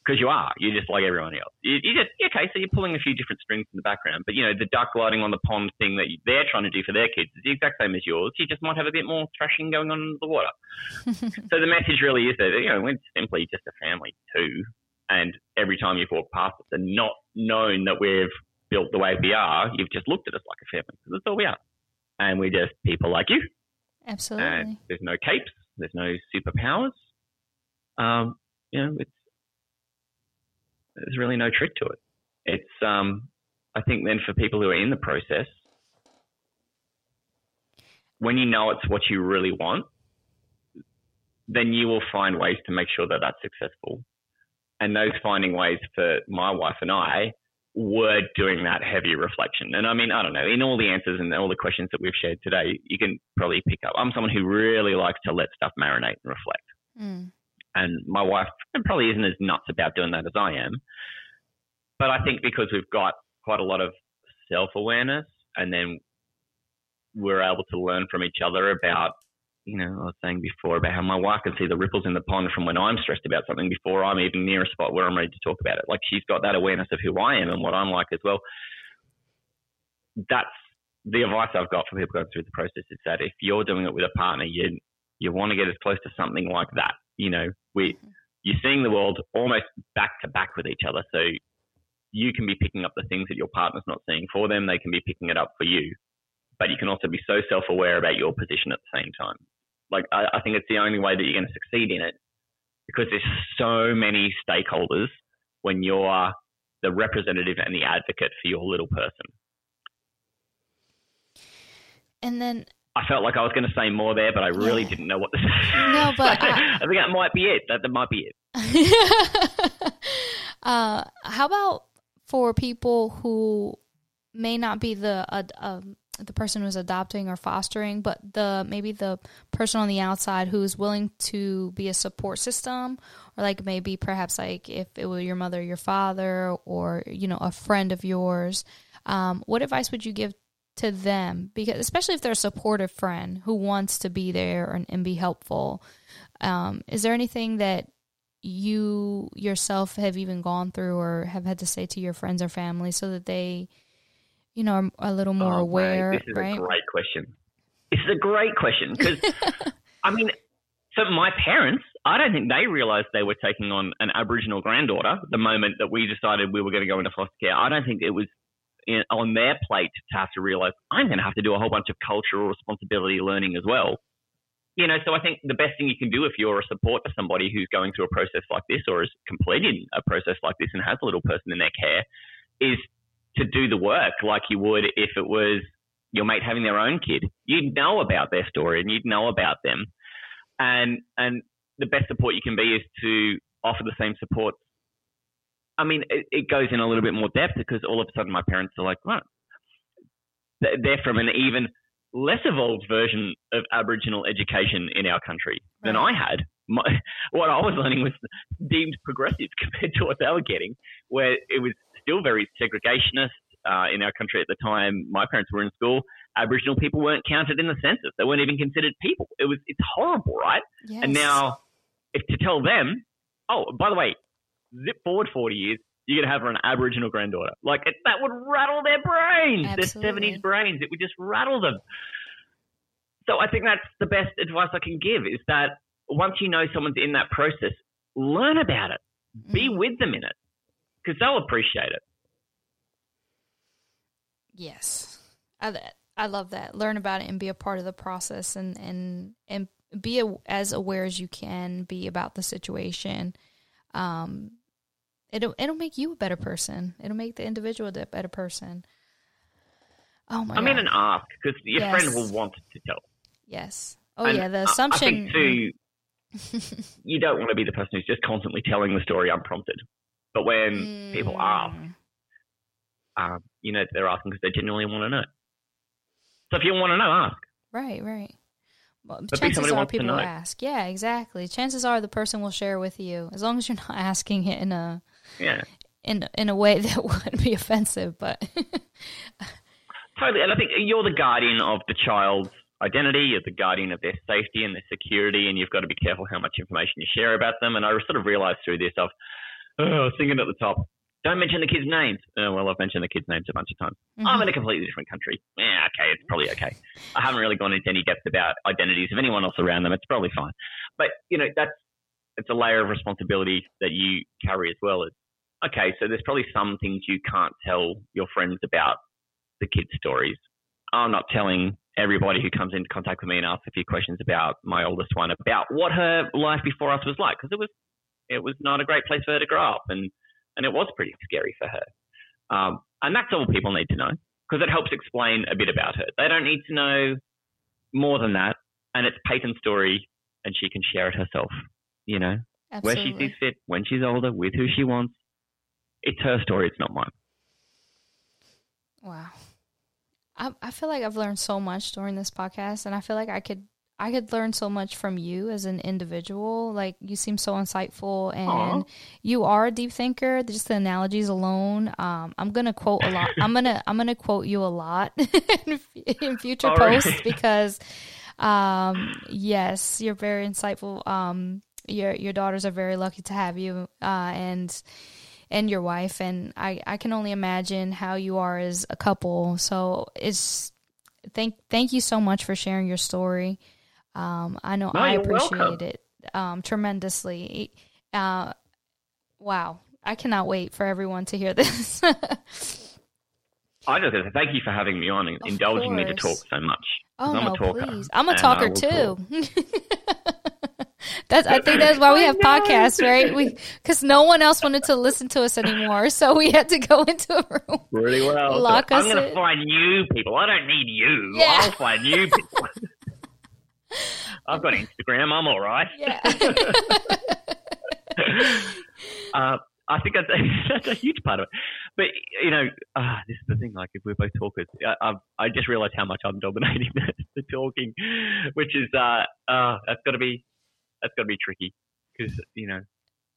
because you are. You're just like everyone else. You, you just okay. So you're pulling a few different strings in the background, but you know the duck lighting on the pond thing that you, they're trying to do for their kids is the exact same as yours. You just might have a bit more thrashing going on in the water. so the message really is that you know we're simply just a family too, and every time you've walked past us and not known that we've built the way we are, you've just looked at us like a family. 'cause that's all we are, and we're just people like you. Absolutely. And there's no capes, there's no superpowers. Um, you know, it's there's really no trick to it. It's um, I think then for people who are in the process, when you know it's what you really want, then you will find ways to make sure that that's successful. And those finding ways for my wife and I were doing that heavy reflection. And I mean, I don't know, in all the answers and all the questions that we've shared today, you can probably pick up. I'm someone who really likes to let stuff marinate and reflect. Mm. And my wife probably isn't as nuts about doing that as I am. But I think because we've got quite a lot of self awareness and then we're able to learn from each other about, you know, I was saying before about how my wife can see the ripples in the pond from when I'm stressed about something before I'm even near a spot where I'm ready to talk about it. Like she's got that awareness of who I am and what I'm like as well. That's the advice I've got for people going through the process is that if you're doing it with a partner, you you want to get as close to something like that. You know, we mm-hmm. you're seeing the world almost back to back with each other. So you can be picking up the things that your partner's not seeing for them. They can be picking it up for you. But you can also be so self aware about your position at the same time. Like I, I think it's the only way that you're going to succeed in it because there's so many stakeholders when you're the representative and the advocate for your little person. And then I felt like I was going to say more there, but I really Yeah. didn't know what to say. No, but I- I think that might be it. That, that might be it. uh, how about for people who may not be the uh, um, the person who's adopting or fostering, but the maybe the person on the outside who's willing to be a support system, or like maybe perhaps like if it were your mother, your father, or you know a friend of yours. Um, what advice would you give to them because especially if they're a supportive friend who wants to be there and, and be helpful um, is there anything that you yourself have even gone through or have had to say to your friends or family so that they you know are a little more Oh, aware mate, this is right a great question. This is a great question because, I mean, so my parents, I don't think they realised they were taking on an Aboriginal granddaughter the moment that we decided we were going to go into foster care. I don't think it was in, on their plate to have to realise I'm going to have to do a whole bunch of cultural responsibility learning as well. You know, so I think the best thing you can do if you're a support for somebody who's going through a process like this or has completed a process like this and has a little person in their care is to do the work like you would if it was your mate having their own kid. You'd know about their story and you'd know about them. And and the best support you can be is to offer the same support. I mean, it, it goes in a little bit more depth because all of a sudden my parents are like, right, they're from an even less evolved version of Aboriginal education in our country than I had. My, what I was learning was deemed progressive compared to what they were getting, where it was still very segregationist uh, in our country at the time. My parents were in school. Aboriginal people weren't counted in the census; they weren't even considered people. It was it's horrible, right? yes. And now, if to tell them, oh, by the way, zip forward forty years, you're gonna have an Aboriginal granddaughter. Like it, that would rattle their brains, their seventies brains. It would just rattle them. So I think that's the best advice I can give is that once you know someone's in that process, learn about it, be Mhm. with them in it, because they'll appreciate it. Yes, I I love that. Learn about it and be a part of the process, and and and be a, as aware as you can be about the situation. Um, it'll it'll make you a better person. It'll make the individual a better person. Oh my I mean, and ask because your Yes. friend will want to tell. yes. Oh And yeah, the assumption. I think too, you don't want to be the person who's just constantly telling the story unprompted. But when people ask, Mm, um, you know, they're asking because they genuinely want to know. So if you want to know, ask. Right, right. Well, chances are people will ask. Yeah, exactly. Chances are the person will share with you as long as you're not asking it in a Yeah, in in a way that wouldn't be offensive. But totally. And I think you're the guardian of the child's identity. You're the guardian of their safety and their security, and you've got to be careful how much information you share about them. And I sort of realized through this, I've oh, I was thinking at the top. Don't mention the kids' names. Oh, well, I've mentioned the kids' names a bunch of times. I'm Mhm. in a completely different country. Yeah, okay, it's probably okay. I haven't really gone into any depth about identities of anyone else around them. It's probably fine. But you know, that's it's a layer of responsibility that you carry as well. As okay, so there's probably some things you can't tell your friends about the kids' stories. I'm not telling everybody who comes into contact with me and asks a few questions about my oldest one about what her life before us was like because it was it was not a great place for her to grow up and and it was pretty scary for her. Um, and that's all people need to know because it helps explain a bit about her. They don't need to know more than that, and it's Peyton's story, and she can share it herself. You know, where she sees fit, when she's older, with who she wants. It's her story. It's not mine. Wow. I I feel like I've learned so much during this podcast and I feel like I could I could learn so much from you as an individual. Like you seem so insightful and Aw. you are a deep thinker. Just the analogies alone. Um, I'm gonna quote a lot. I'm gonna I'm gonna quote you a lot in, in future All right. posts because um, yes, you're very insightful. Um, your your daughters are very lucky to have you, uh, and and your wife, and I I can only imagine how you are as a couple. So it's thank thank you so much for sharing your story. Um, I know No, I appreciate welcome. it um, tremendously. Uh, wow, I cannot wait for everyone to hear this. I just thank you for having me on and Of indulging me to talk so much. Oh I'm a no, talker, please! I'm a talker too. that's I think that's why we have podcasts, right? We because no one else wanted to listen to us anymore, so we had to go into a room. Really well. Lock So us I'm going to find new people. I don't need you. Yeah. I'll find new people. I've got Instagram. I'm all right. Yeah. uh, I think that's a, that's a huge part of it. But you know, uh, this is the thing. Like, if we're both talkers, I, I, I just realised how much I'm dominating the, the talking, which is uh, uh, that's got to be that's got to be tricky because you know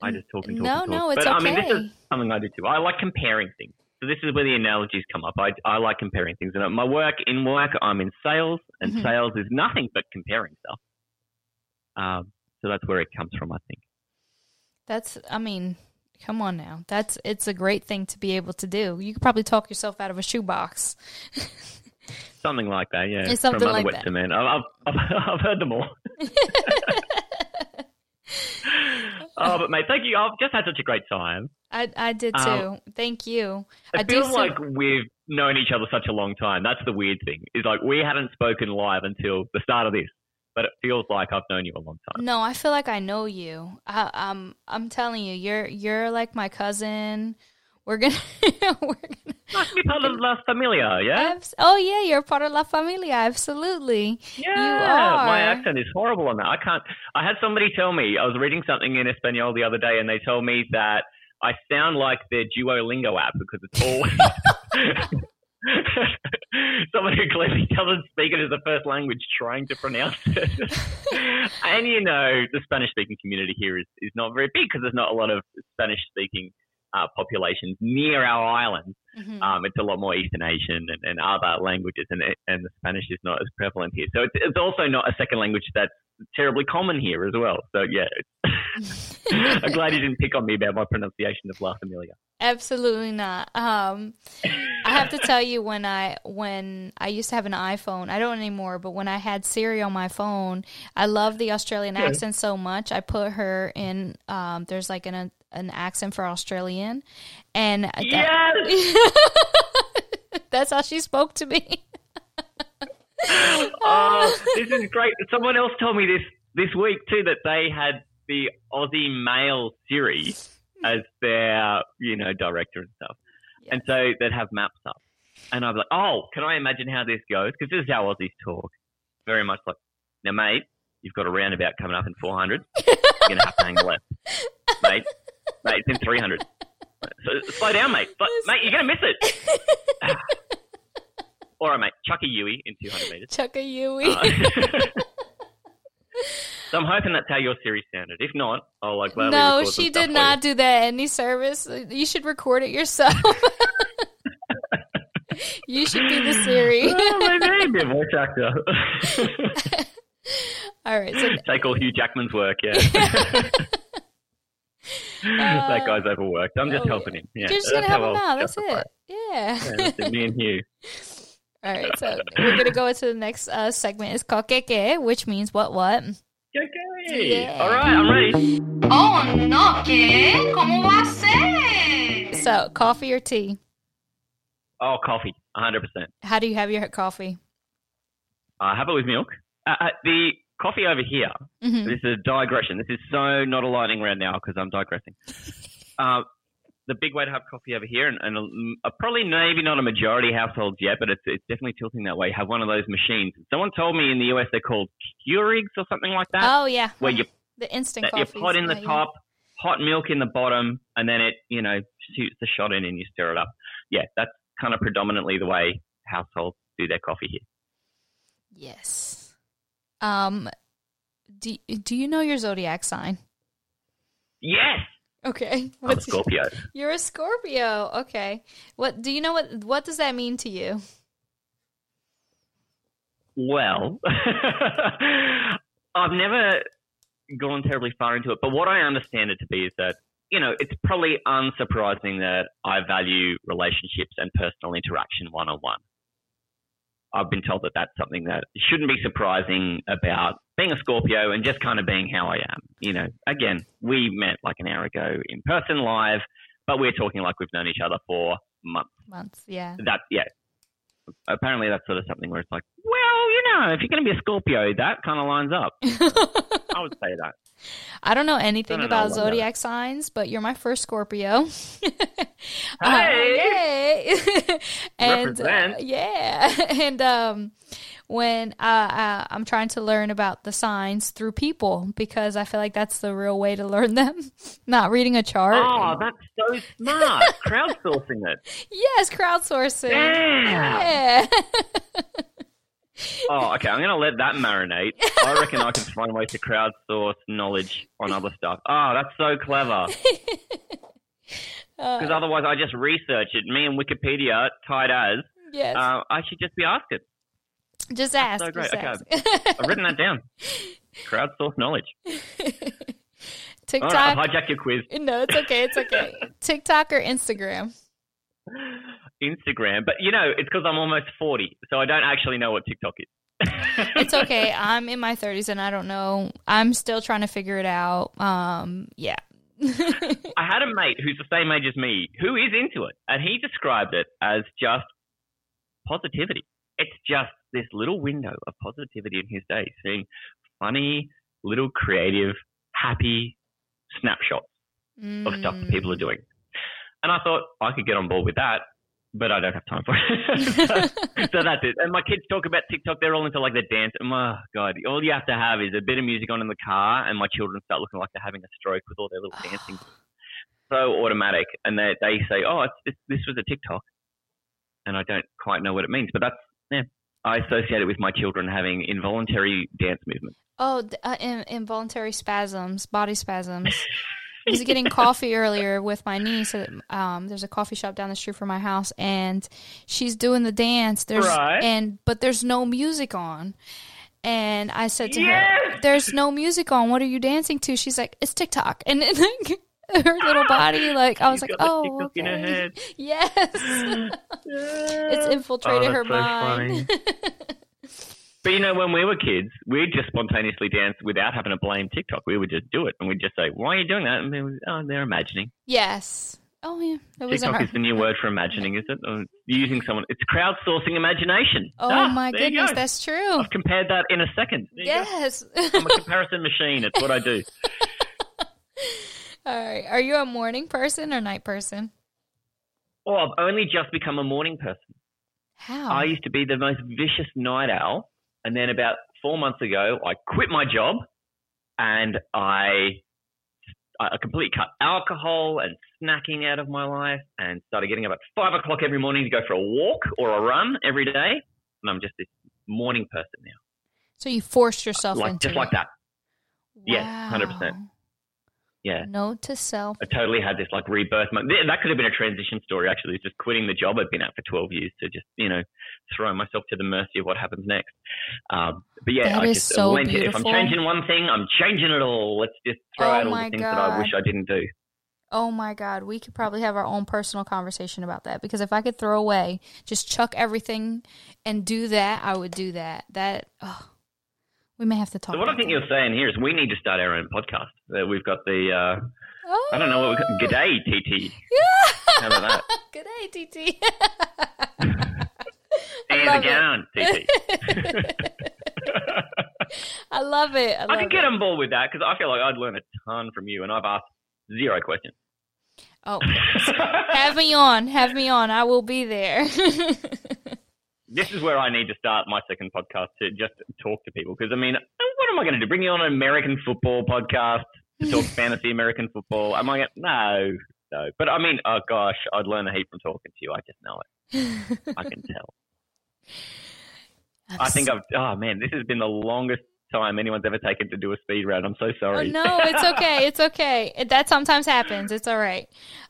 I just talk and talk no, and talk. no, it's but okay. I mean, this is something I do too. I like comparing things. So this is where the analogies come up. I, I like comparing things. And my work, in work, I'm in sales, and Mhm. sales is nothing but comparing stuff. Um, so that's where it comes from, I think. That's, I mean, come on now. That's, it's a great thing to be able to do. You could probably talk yourself out of a shoebox. Something like that, yeah. It's something from other like that. I've, I've, I've, I've heard them all. oh, but mate, thank you. I've just had such a great time. I, I did too. Um, Thank you. It I do feels feel- like we've known each other such a long time. That's the weird thing. Is like we hadn't spoken live until the start of this, but it feels like I've known you a long time. No, I feel like I know you. I, I'm I'm telling you, you're you're like my cousin. We're gonna we're gonna. Be part of La Familia, yeah? Abs- oh yeah, you're part of La Familia. Absolutely. Yeah. are. My accent is horrible on that. I can't. I had somebody tell me, I was reading something in Espanol the other day, and they told me that I sound like their Duolingo app because it's always. Someone who clearly doesn't speak it as a first language trying to pronounce it. and you know, the Spanish speaking community here is, is not very big because there's not a lot of Spanish speaking uh, populations near our island. Mhm. Um, it's a lot more Eastern Asian and, and other languages, and, and the Spanish is not as prevalent here. So it's, it's also not a second language that's terribly common here as well. So yeah, I'm glad you didn't pick on me about my pronunciation of La Familia. Absolutely not. Um, I have to tell you when I when I used to have an iPhone, I don't anymore, but when I had Siri on my phone, I love the Australian Yeah. accent so much. I put her in. Um, there's like an an accent for Australian, and that- Yes. that's how she spoke to me. oh, this is great. Someone else told me this this week too that they had the Aussie male Siri hmm. as their you know director and stuff, Yeah. and so they'd have maps up, and I'm like, oh, can I imagine how this goes? Because this is how Aussies talk, very much like, now mate, you've got a roundabout coming up in 400, you're gonna have to hang left, mate, mate, it's in 300. So slow down, mate. But, mate, you're gonna miss it. All right, mate. Chuck a Yui in 200 meters. Chuck a Yui. Uh, so I'm hoping that's how your Siri sounded. If not, I'll like gladly no, she did not do that any service. You should record it yourself. you should be the Siri. You. oh, maybe a voice actor. All right. So Take all Hugh Jackman's work. Yeah, Uh, that guy's overworked. I'm just oh, helping him. Yeah, you're just that's gonna help him out. That's justify it. Yeah. Yeah, that's it, me and Hugh. All right. So we're gonna go into the next uh, segment. It's called Qué Qué, which means what what. Okay. Yeah. All right, I'm ready. Oh, no, ¿qué? ¿Cómo va a ser? So coffee or tea? Oh, coffee, 100. percent How do you have your coffee? uh, Have it with milk. Uh, uh, the coffee over here hmm This is a digression. This is so not a lightning round now because I'm digressing. uh, the big way to have coffee over here, and, and uh, probably maybe not a majority households yet, but it's, it's definitely tilting that way. Have one of those machines. Someone told me in the US they're called Keurigs or something like that, Oh yeah. where you the instant that you coffee. pot in the top, hot milk in the bottom, and then it you know shoots the shot in and you stir it up. Yeah, that's kind of predominantly the way households do their coffee here. Yes. Um. Do Do you know your zodiac sign? Yes, Okay. I'm a What's Scorpio. You're a Scorpio. Okay. What do you know? What What does that mean to you? Well, I've never gone terribly far into it, but what I understand it to be is that, you know, it's probably unsurprising that I value relationships and personal interaction one on one. I've been told that that's something that shouldn't be surprising about being a Scorpio and just kind of being how I am. You know, again, we met like an hour ago in person live, but we're talking like we've known each other for months Months. Yeah. that yeah. Apparently, that's sort of something where it's like, well, you know, if you're going to be a Scorpio, that kind of lines up. I would say that. I don't know anything don't about about zodiac signs, but you're my first Scorpio. Uh, Hey! yay! and uh, yeah, and um, when uh, uh, I'm trying to learn about the signs through people because I feel like that's the real way to learn them, not reading a chart. Oh, that's so smart. Crowdsourcing it. yes, crowdsourcing. Damn. Yeah. Oh, okay. I'm going to let that marinate. I reckon I can find ways to crowdsource knowledge on other stuff. Oh, that's so clever. Because Uh, otherwise, I just research it. Me and Wikipedia tied as. yes. Uh, I should just be asked it. Just ask. so great. Okay. ask. I've written that down. Crowdsource knowledge. TikTok. right, I've hijacked your quiz. no, it's okay. It's okay. TikTok or Instagram? Instagram, but you know, it's because I'm almost 40, so I don't actually know what TikTok is. It's okay. I'm in my 30s and I don't know. I'm still trying to figure it out. Um, yeah. I had a mate who's the same age as me who is into it, and he described it as just positivity. It's just this little window of positivity in his day, seeing funny, little creative, happy snapshots of stuff that people are mm. doing. And I thought I could get on board with that, but I don't have time for it. so that's it. And my kids talk about TikTok. They're all into like the dance. And oh, God, all you have to have is a bit of music on in the car, and my children start looking like they're having a stroke with all their little dancing. So automatic. And they, they say, oh, it's, this, this was a TikTok. And I don't quite know what it means, but that's, yeah. I associate it with my children having involuntary dance movements. Oh, uh, in, involuntary spasms, body spasms. I was getting coffee earlier with my niece. Um, there's a coffee shop down the street from my house, and she's doing the dance. There's Right. and but there's no music on. And I said to her, "There's no music on. What are you dancing to?" She's like, "It's TikTok." And then, like her little body, like I was She's like, "Oh, TikTok in her okay." head. Yes, it's infiltrated Oh, her so mind. But you know, when we were kids, we'd just spontaneously dance without having to blame TikTok. We would just do it, and we'd just say, "Why are you doing that?" And they would, "Oh, they're imagining." yes. Oh yeah, it wasn't TikTok is the new word for imagining, is it? Or using someone. It's crowdsourcing imagination. Oh Ah, my goodness, go. that's true. I've compared that in a second. Yes. I'm a comparison machine. It's what I do. All right. Are you a morning person or night person? Oh, I've only just become a morning person. How? I used to be the most vicious night owl, and then about four months ago, I quit my job, and I I completely cut alcohol and snacking out of my life, and started getting up at five o'clock every morning to go for a walk or a run every day, and I'm just this morning person now, so you forced yourself like into just like it. that. yes, 100%. Wow. Yeah. Note to self. I totally had this like rebirth. moment. That could have been a transition story, actually, just quitting the job I'd been at for 12 years to just, you know, throw myself to the mercy of what happens next. Um, but yeah, That I just so went, if I'm changing one thing, I'm changing it all. Let's just throw Oh out all the things that I wish I didn't do. Oh my God. We could probably have our own personal conversation about that because if I could throw away, just chuck everything and do that, I would do that. That, oh, we may have to talk So what I think that. you're saying here is we need to start our own podcast. We've got the, uh, Oh. I don't know what we got, G'day, TT. How about that? Good day, TT. Love down, TT. I love it. I, love I could get it. on board with that because I feel like I'd learn a ton from you, and I've asked zero questions. Oh, have me on. Have me on. I will be there. This is where I need to start my second podcast to just talk to people because I mean, what am I going to do? Bring you on an American football podcast to talk fantasy American football? Am I going? No, no. But I mean, oh gosh, I'd learn a heap from talking to you. I just know it. I can tell. I think I've. Oh man, this has been the longest time anyone's ever taken to do a speed round. I'm so Oh, sorry. no, it's okay. It's okay. It- That sometimes happens. It's all right.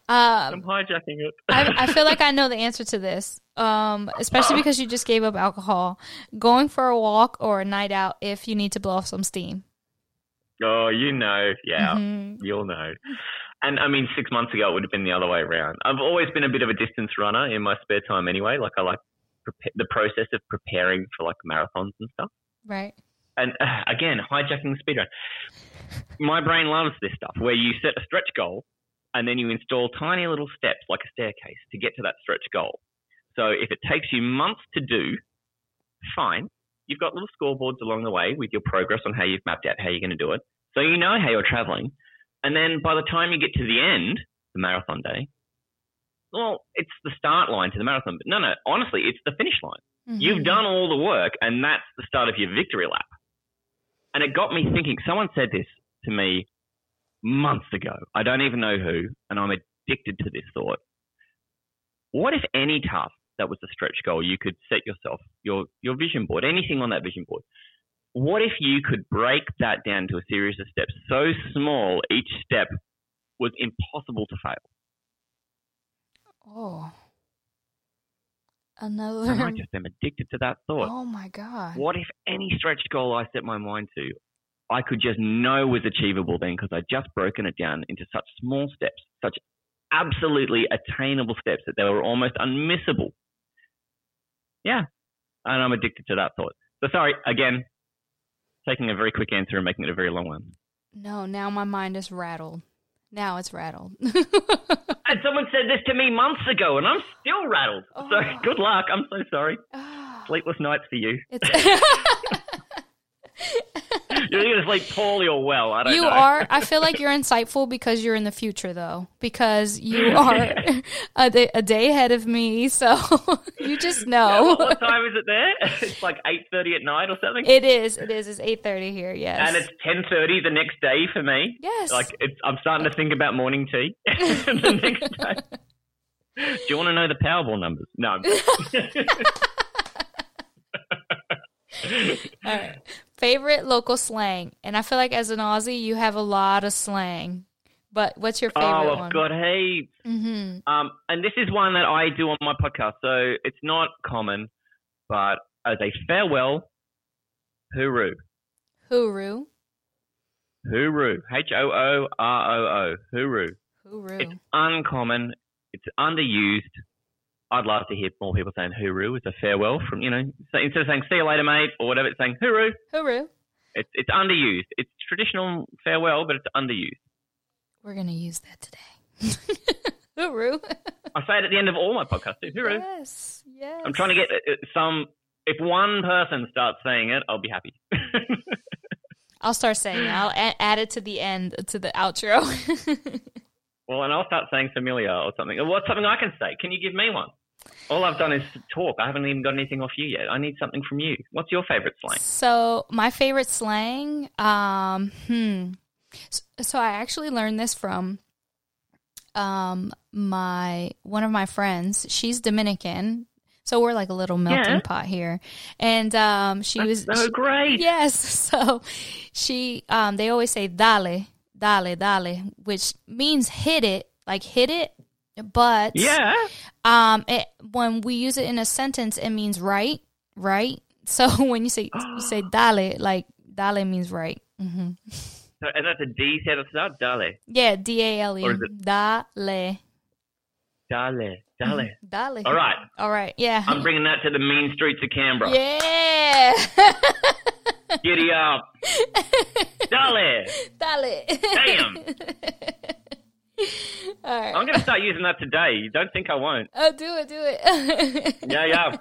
Um, I'm hijacking it. I, I feel like I know the answer to this, um, especially because you just gave up alcohol. Going for a walk or a night out if you need to blow off some steam. oh, you know, yeah. Mhm. You'll know. And I mean, six months ago, it would have been the other way around. I've always been a bit of a distance runner in my spare time anyway. Like, I like prepa- the process of preparing for like marathons and stuff. Right. And uh, again, hijacking the speedrun. My brain loves this stuff where you set a stretch goal and then you install tiny little steps like a staircase to get to that stretch goal. So if it takes you months to do, fine. You've got little scoreboards along the way with your progress on how you've mapped out how you're going to do it. So you know how you're traveling. And then by the time you get to the end, the marathon day, well, it's the start line to the marathon. But no, no, honestly, it's the finish line. You've Mhm. done all the work, and that's the start of your victory lap. And it got me thinking. Someone said this to me months ago. I don't even know who, and I'm addicted to this thought. What if any task that was a stretch goal you could set yourself, your your vision board, anything on that vision board? What if you could break that down to a series of steps so small each step was impossible to fail? Oh. And I Another. just am addicted to that thought. Oh my God. What if any stretch goal I set my mind to, I could just know was achievable then because I'd just broken it down into such small steps, such absolutely attainable steps that they were almost unmissable. Yeah. And I'm addicted to that thought. So sorry, again, taking a very quick answer and making it a very long one. No, now my mind is rattled. Now it's rattled. And someone said this to me months ago and I'm still rattled. So Oh. good luck. I'm so sorry. Ah, Sleepless nights for you. it's You're either sleep poorly or well. I don't you know. are. I feel like you're insightful because you're in the future, though, because you are a day, a day ahead of me. So you just know. what, what time is it there? It's like 8.30 at night or something. It is. It is. It's eight thirty here. Yes. and it's 10.30 the next day for me. yes. Like, it's, I'm starting to think about morning tea the next day. Do you want to know the Powerball numbers? No. I'm. All right. Favorite local slang, and I feel like as an Aussie, you have a lot of slang. But what's your favorite oh, I've one? got heaps. Mm-hmm. Um, and this is one that I do on my podcast, so it's not common, but as a farewell, hooroo. Hooroo. Hooroo. H O O R O O. Hooroo. Hooroo. It's uncommon. It's underused. I'd love to hear more people saying hooroo as a farewell from, you know, instead of saying see you later, mate, or whatever, it's saying hooroo. Hooroo. It's, it's underused. It's traditional farewell, but it's underused. We're gonna use that today. Hooroo. I say it at the end of all my podcasts too. Hooroo. Yes. Yes. I'm trying to get uh, uh, some, if one person starts saying it, I'll be happy. I'll start saying it. I'll a- add it to the end to the outro. well, and I'll start saying familiar or something. Or What's something I can say? Can you give me one? All I've done is talk. I haven't even got anything off you yet. I need something from you. What's your favorite slang? so my favorite slang, um, hmm. So, so I actually learned this from um my one of my friends. She's Dominican. So we're like a little melting Yeah. pot here. And um she was That's so great. Yes. So she um they always say dale, dale, dale, which means hit it, like hit it, but Yeah. um it when we use it in a sentence it means right, right? So when you say you say dale, like dale means right. Mm-hmm. So, and that's a D set at the start. Dale. Yeah, D A L E. Or is it- Dale. Dale. Dale. Dale. All right. All right. Yeah. I'm bringing that to the mean streets of Canberra. yeah. Giddy up. Dale. Dale. Damn. All right. I'm going to start using that today. You don't think I won't. Oh, do it, do it. Yeah, yeah.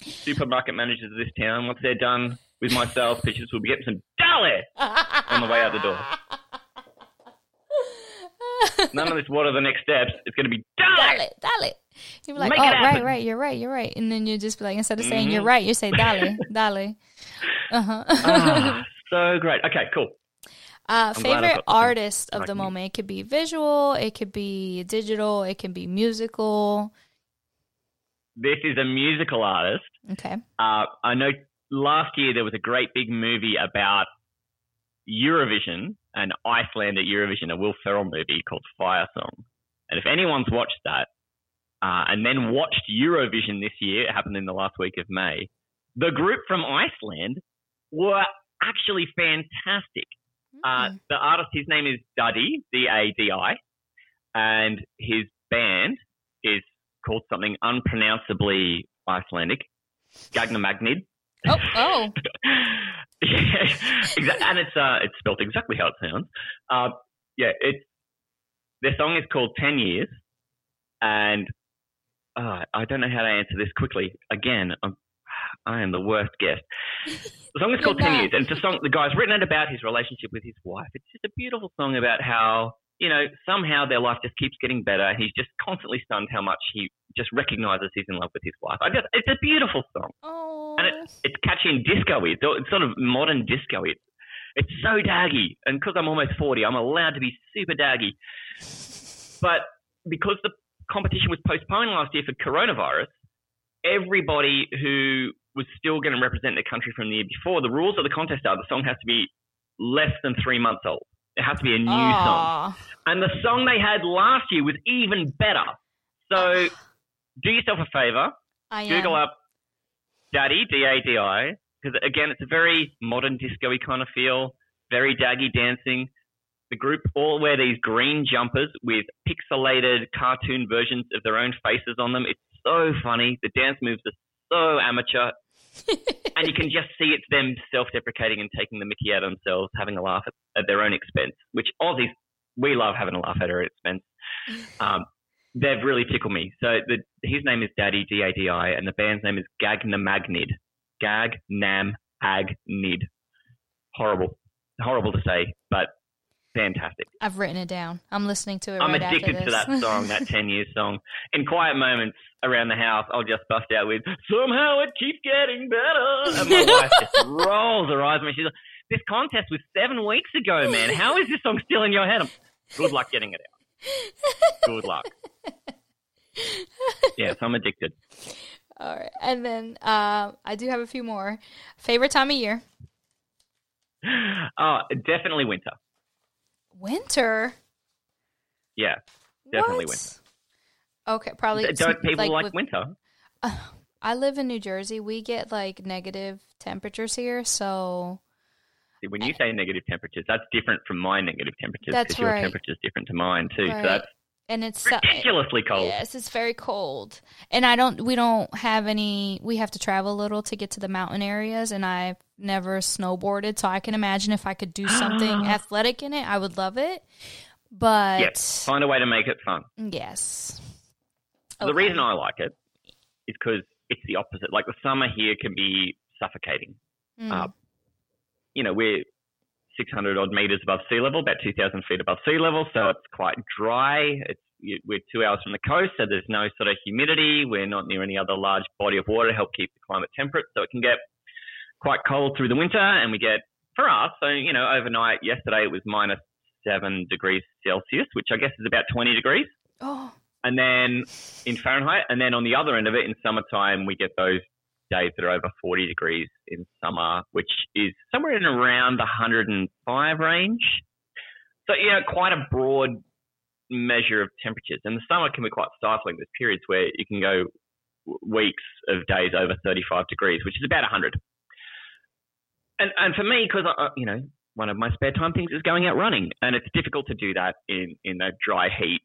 Supermarket managers of this town, once they're done with my sales pitches, will be getting some Dale on the way out the door. None of this what are the next steps. It's going to be dale. You'll be like, Make oh, right, right, you're right, you're right. And then you just be like, instead of saying you're Mhm. right, you say dale, dale. Uh-huh. Ah, so great. Okay, cool. Uh, I'm glad I've favorite artist of the you. moment. It could be visual, it could be digital, it can be musical. This is a musical artist. Okay. Uh, I know last year there was a great big movie about Eurovision and Iceland at Eurovision, a Will Ferrell movie called Fire Song. And if anyone's watched that uh, and then watched Eurovision this year, it happened in the last week of May, the group from Iceland were actually fantastic. Uh, Mm. the artist, his name is Dadi, D A D I, and his band is called something unpronounceably Icelandic, Gagnamagnid. Oh, oh. yeah, and it's uh, it's spelled exactly how it sounds. Uh, yeah, it's their song is called Ten Years, and uh, I don't know how to answer this quickly. Again, I'm, I am the worst guest. The song is called Ten. Years, and it's a song the guy's written it about his relationship with his wife. It's just a beautiful song about how you know somehow their life just keeps getting better. and He's just constantly stunned how much he just recognizes he's in love with his wife. I just it's a beautiful song Oh. and it, it's catchy and disco-y. It's, sort of modern disco-y. It's, it's so daggy, and because I'm almost 40, I'm allowed to be super daggy. But because the competition was postponed last year for coronavirus, everybody who was still going to represent their country from the year before, the rules of the contest are the song has to be less than three months old. It has to be a new song. And the song they had last year was even better. So ah. do yourself a favor, I am. Google up Dadi, D A D I, because again, it's a very modern disco kind of feel, very daggy dancing. The group all wear these green jumpers with pixelated cartoon versions of their own faces on them. It's so funny. The dance moves are so amateur. And you can just see it's them self-deprecating and taking the mickey out of themselves, having a laugh at, at their own expense. Which Aussies, we love having a laugh at our expense. Um, they've really tickled me. So the, his name is Dadi D A D I, and the band's name is Gagnamagnid. Gag Nam Ag Nid. Horrible, horrible to say, but fantastic. I've written it down. I'm listening to it I'm right addicted after to that song, that 10 years song. In quiet moments around the house, I'll just bust out with, somehow it keeps getting better. And my wife just rolls her eyes at me. She's like, this contest was seven weeks ago, man. How is this song still in your head? I'm, Good luck getting it out. Good luck. Yes, I'm addicted. All right. And then uh, I do have a few more. Favorite time of year? Oh, definitely winter. Winter. Yeah, definitely What? winter. Okay, probably. Don't people like, with- winter? I live in New Jersey. We get like negative temperatures here, so When you say negative temperatures, that's different from my negative temperatures That's because your right. temperature's different to mine too. Right. So that's and it's so- ridiculously cold. Yes, it's very cold, and I don't. We don't have any. We have to travel a little to get to the mountain areas, and I've never snowboarded, so I can imagine if I could do something athletic in it, I would love it. But Yes, find a way to make it fun. yes, The reason I like it is because it's the opposite. Like the summer here can be suffocating. Mm. uh, You know, we're 600 odd meters above sea level, about 2,000 feet above sea level, so it's quite dry. It's we're two hours from the coast, so there's no sort of humidity. We're not near any other large body of water to help keep the climate temperate, so it can get quite cold through the winter. And we get for us, so you know, overnight yesterday it was minus seven degrees Celsius, which I guess is about 20 degrees oh, and then in Fahrenheit, and then on the other end of it, in summertime, we get those days that are over 40 degrees in summer, which is somewhere in around the 105 range. So, yeah, quite a broad measure of temperatures. And the summer can be quite stifling. There's periods where you can go weeks of days over 35 degrees, which is about 100. And, and for me, because, you know, one of my spare time things is going out running, and it's difficult to do that in, in a dry heat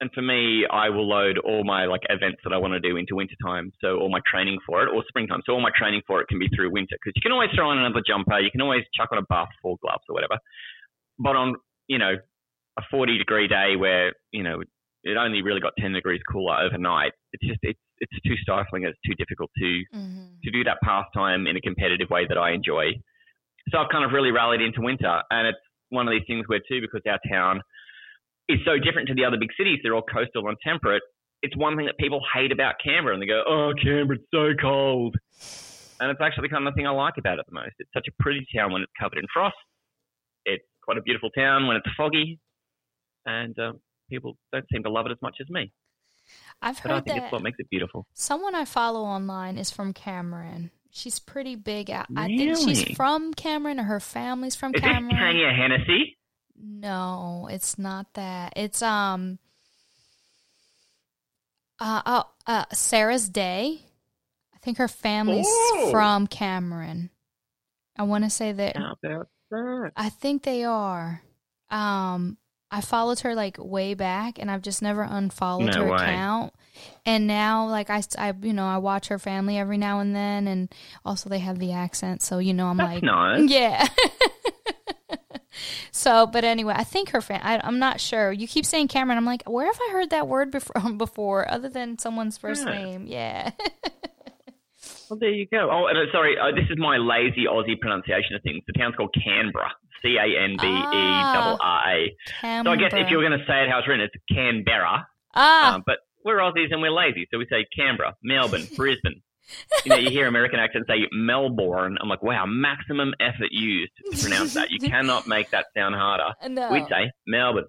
and for me, I will load all my like events that I want to do into wintertime. So all my training for it, or springtime. So all my training for it can be through winter because you can always throw on another jumper, you can always chuck on a buff or gloves or whatever. But on you know a 40 degree day where you know it only really got 10 degrees cooler overnight, it's just it's it's too stifling. It's too difficult to hmm to do that pastime in a competitive way that I enjoy. So I've kind of really rallied into winter, and it's one of these things where too because our town is so different to the other big cities. They're all coastal and temperate. It's one thing that people hate about Canberra, and they go, "Oh, Canberra's so cold," and it's actually kind of the thing I like about it the most. It's such a pretty town when it's covered in frost. It's quite a beautiful town when it's foggy, and um, people don't seem to love it as much as me. I've But I heard think that it's what makes it beautiful. someone I follow online is from Cameron. She's pretty big out. I think she's from Cameron, or her family's from Is Cameron. Tanya Hennessy? No, it's not that. It's um uh, uh, uh Sarah's Day. I think her family's Oh. from Cameron. I want to say that How about that? I think they are. Um I followed her like way back and I've just never unfollowed No her way. account. And now like I, I you know, I watch her family every now and then and also they have the accent, so you know I'm That's like nice. yeah. so, but anyway, I think her fan. I, I'm not sure. You keep saying Cameron. I'm like, where have I heard that word before? Before, other than someone's first Yeah. name? Yeah. Well, there you go. Oh, and, uh, sorry, uh, this is my lazy Aussie pronunciation of things. The town's called Canberra. C A N B E double R A. So I guess if you're going to say it how it's written, it's Canberra. ah, Um, but we're Aussies and we're lazy, so we say Canberra, Melbourne, Brisbane. You know, you hear American accents say Melbourne. I'm like, wow, maximum effort used to pronounce that. You cannot make that sound harder. no, We'd say Melbourne.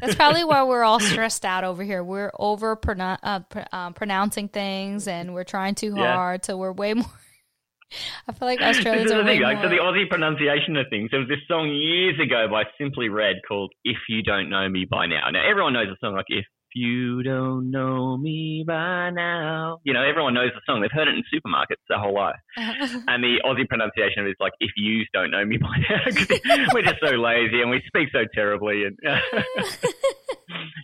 that's probably why we're all stressed out over here. We're over pronou- uh, pr- um, pronouncing things, and we're trying too Yeah. hard, so we're way more. I feel like This Australians is are the thing. Like, so the. Aussie pronunciation of things. There was this song years ago by Simply Red called "If You Don't Know Me by Now." Now everyone knows the song. Like, if you don't know me by now, you know everyone knows the song. They've heard it in supermarkets their whole life. And the Aussie pronunciation of it is like, "If you don't know me by now," we're just so lazy and we speak so terribly. And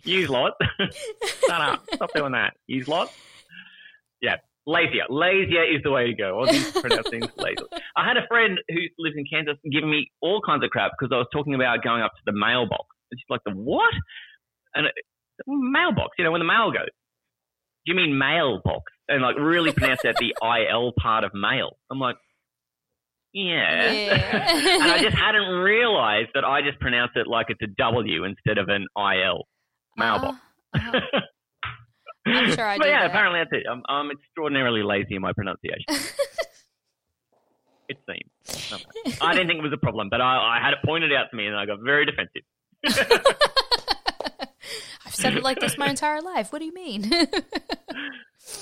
use lot, shut up, stop doing that. Use lot. Yeah, lazier. Lazier is the way to go. Aussies pronounce things. I had a friend who lives in Kansas giving me all kinds of crap because I was talking about going up to the mailbox. And she's like, "The what?" And mailbox. You know, when the mail goes. Do you mean mailbox? And like really pronounce that the il part of mail. I'm like, yeah. Yeah. and I just hadn't realised that I just pronounced it like it's a W instead of an il. Mailbox. Uh, uh, I'm sure I but do yeah, that. apparently that's it. I'm, I'm extraordinarily lazy in my pronunciation. it seems. I didn't think it was a problem, but I, I had it pointed out to me and I got very defensive. I've said it like this my entire life. What do you mean?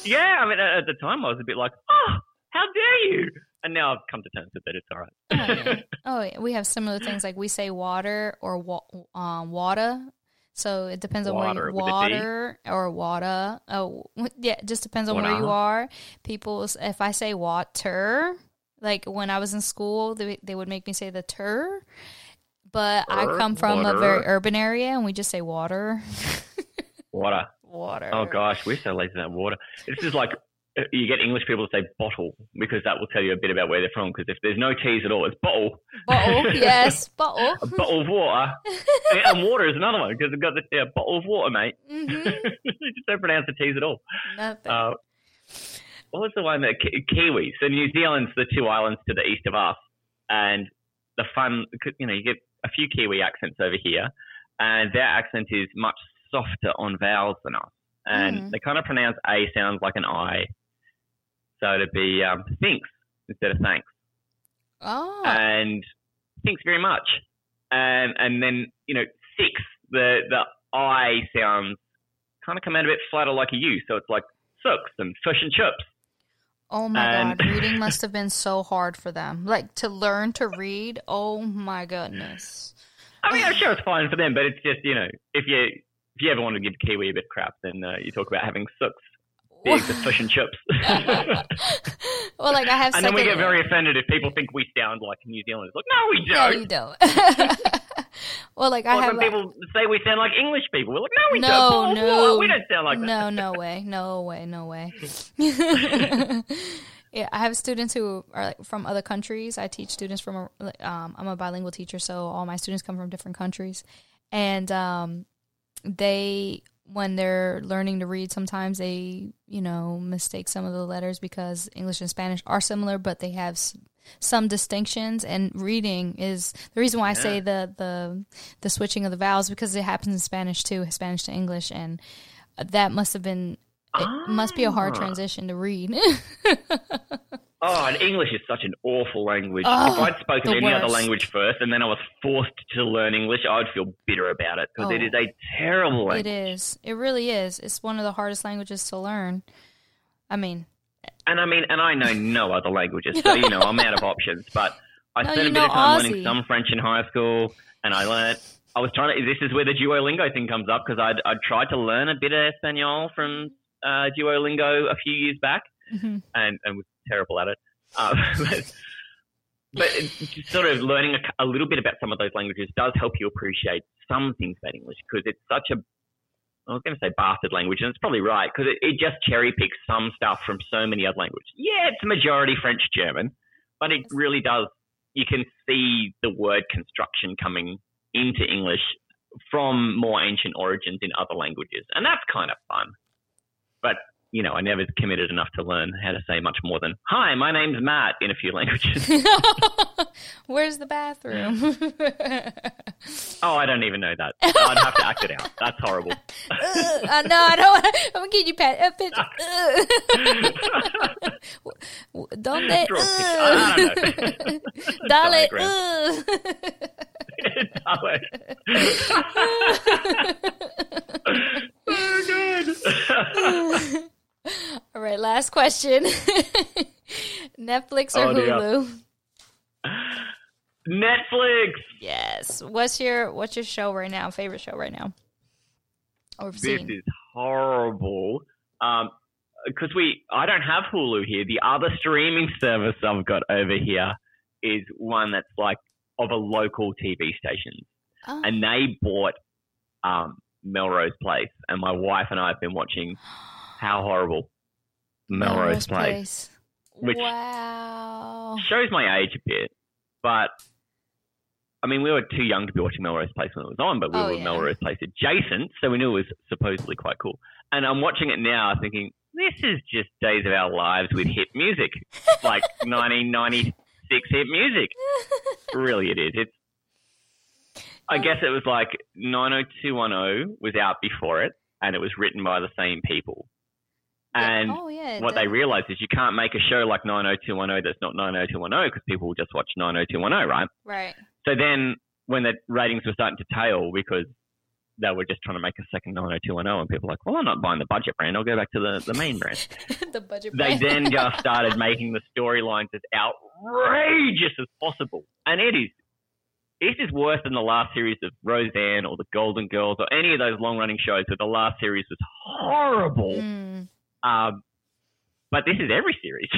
Yeah, I mean, at the time I was a bit like, oh, how dare you? And now I've come to terms with it. It's all right. oh, yeah. oh, yeah. we have similar things like we say water or wa- um, water. So it depends on Water where you water or water. Oh, yeah, it just depends on where you are. People, if I say water, like when I was in school, they, they would make me say the ter. But I come from a very urban area, and we just say water. Water. water. Oh gosh, we're so lazy about water. This is like uh, you get English people to say bottle because that will tell you a bit about where they're from. Because if there's no T's at all, it's bottle. Bottle, yes, bottle. A bottle of water. and water is another one because they've got the yeah, bottle of water, mate. hmm you just don't pronounce the T's at all. Nothing. Uh, what was the one that Ki- Kiwis? So New Zealand's the two islands to the east of us, and the fun, you know, you get a few Kiwi accents over here, and their accent is much softer on vowels than us, and Mhm. they kind of pronounce A sounds like an I, so it'd be um, thinks instead of thanks, oh, and thanks very much, and and then you know six, the the I sounds kind of come out a bit flatter like a U, so it's like six and fish and chips. Oh my And- god, reading must have been so hard for them. Like to learn to read. Oh my goodness. I mean, I'm sure it's fine for them, but it's just you know, if you if you ever want to give Kiwi a bit of crap, then uh, you talk about having six big the fish and chips. well, like I have. and then we get very offended if people think we sound like New Zealanders. Like, no, we don't. you don't. well, like I Or have. when people say we sound like English people, we're like, no, we No, don't. Blah, no. we don't sound like that. no, no way, no way, no way. yeah, I have students who are like from other countries. I teach students from. a- Um, I'm a bilingual teacher, so all my students come from different countries, and um, they when they're learning to read, sometimes they you know mistake some of the letters because English and Spanish are similar, but they have. Some distinctions and reading is the reason why I say the the the switching of the vowels because it happens in Spanish too, Spanish to English, and that must have been it must be a hard Ah. transition to read. Oh, and English is such an awful language. Oh, if I'd spoken any other language first and then I was forced to learn English, I'd feel bitter about it because it Oh. is a terrible language. it is. It really is. It's one of the hardest languages to learn. I mean, And I mean, and I know no other languages, so you know I'm out of options. But I No, spent a bit of time Aussie. learning some French in high school, and I learned. I was trying to. This is where the Duolingo thing comes up because I'd, I'd tried to learn a bit of Espanol from uh, Duolingo a few years back, mhm. and, and was terrible at it. Uh, but but just sort of learning a, a little bit about some of those languages does help you appreciate some things about English because it's such a I was going to say bastard language, and it's probably right because it, it just cherry picks some stuff from so many other languages. Yeah, it's majority French German, but it really does. You can see the word construction coming into English from more ancient origins in other languages, and that's kind of fun. But you know, I never committed enough to learn how to say much more than "Hi, my name's Matt" in a few languages. Where's the bathroom? oh, I don't even know that. I'd have to act it out. That's horrible. uh, no, I don't. wanna- I'm gonna give you pat a picture. Uh. Donde? Draw a picture. I don't know. Uh. Dale. Oh, good. All right, last question. Netflix or Oh, dear. Hulu? Netflix. Yes. What's your what's your show right now? Favorite show right now? Or This seen? is horrible. Um, because we, I don't have Hulu here. The other streaming service I've got over here is one that's like of a local TV station, Oh. and they bought um, Melrose Place, and my wife and I have been watching How Horrible Melrose, Place. which- wow. Shows my age a bit, but I mean, we were too young to be watching Melrose Place when it was on, but we Oh, were yeah. Melrose Place adjacent, so we knew it was supposedly quite cool. And I'm watching it now, thinking this is just Days of Our Lives with hit music, like 1996 hit music. Really, it is. It's. I um, guess it was like 90210 was out before it, and it was written by the same people. And oh yeah. what they realized is you can't make a show like 90210 that's not 90210 because people will just watch 90210, right? right. So then when the ratings were starting to tail because they were just trying to make a second 90210 and people were like, well, I'm not buying the budget brand. I'll go back to the, the main brand. the budget. Brand. They then just started making the storylines as outrageous as possible. And it is, this is worse than the last series of Roseanne or the Golden Girls or any of those long running shows where the last series was horrible. Mm. Um, but this is every series.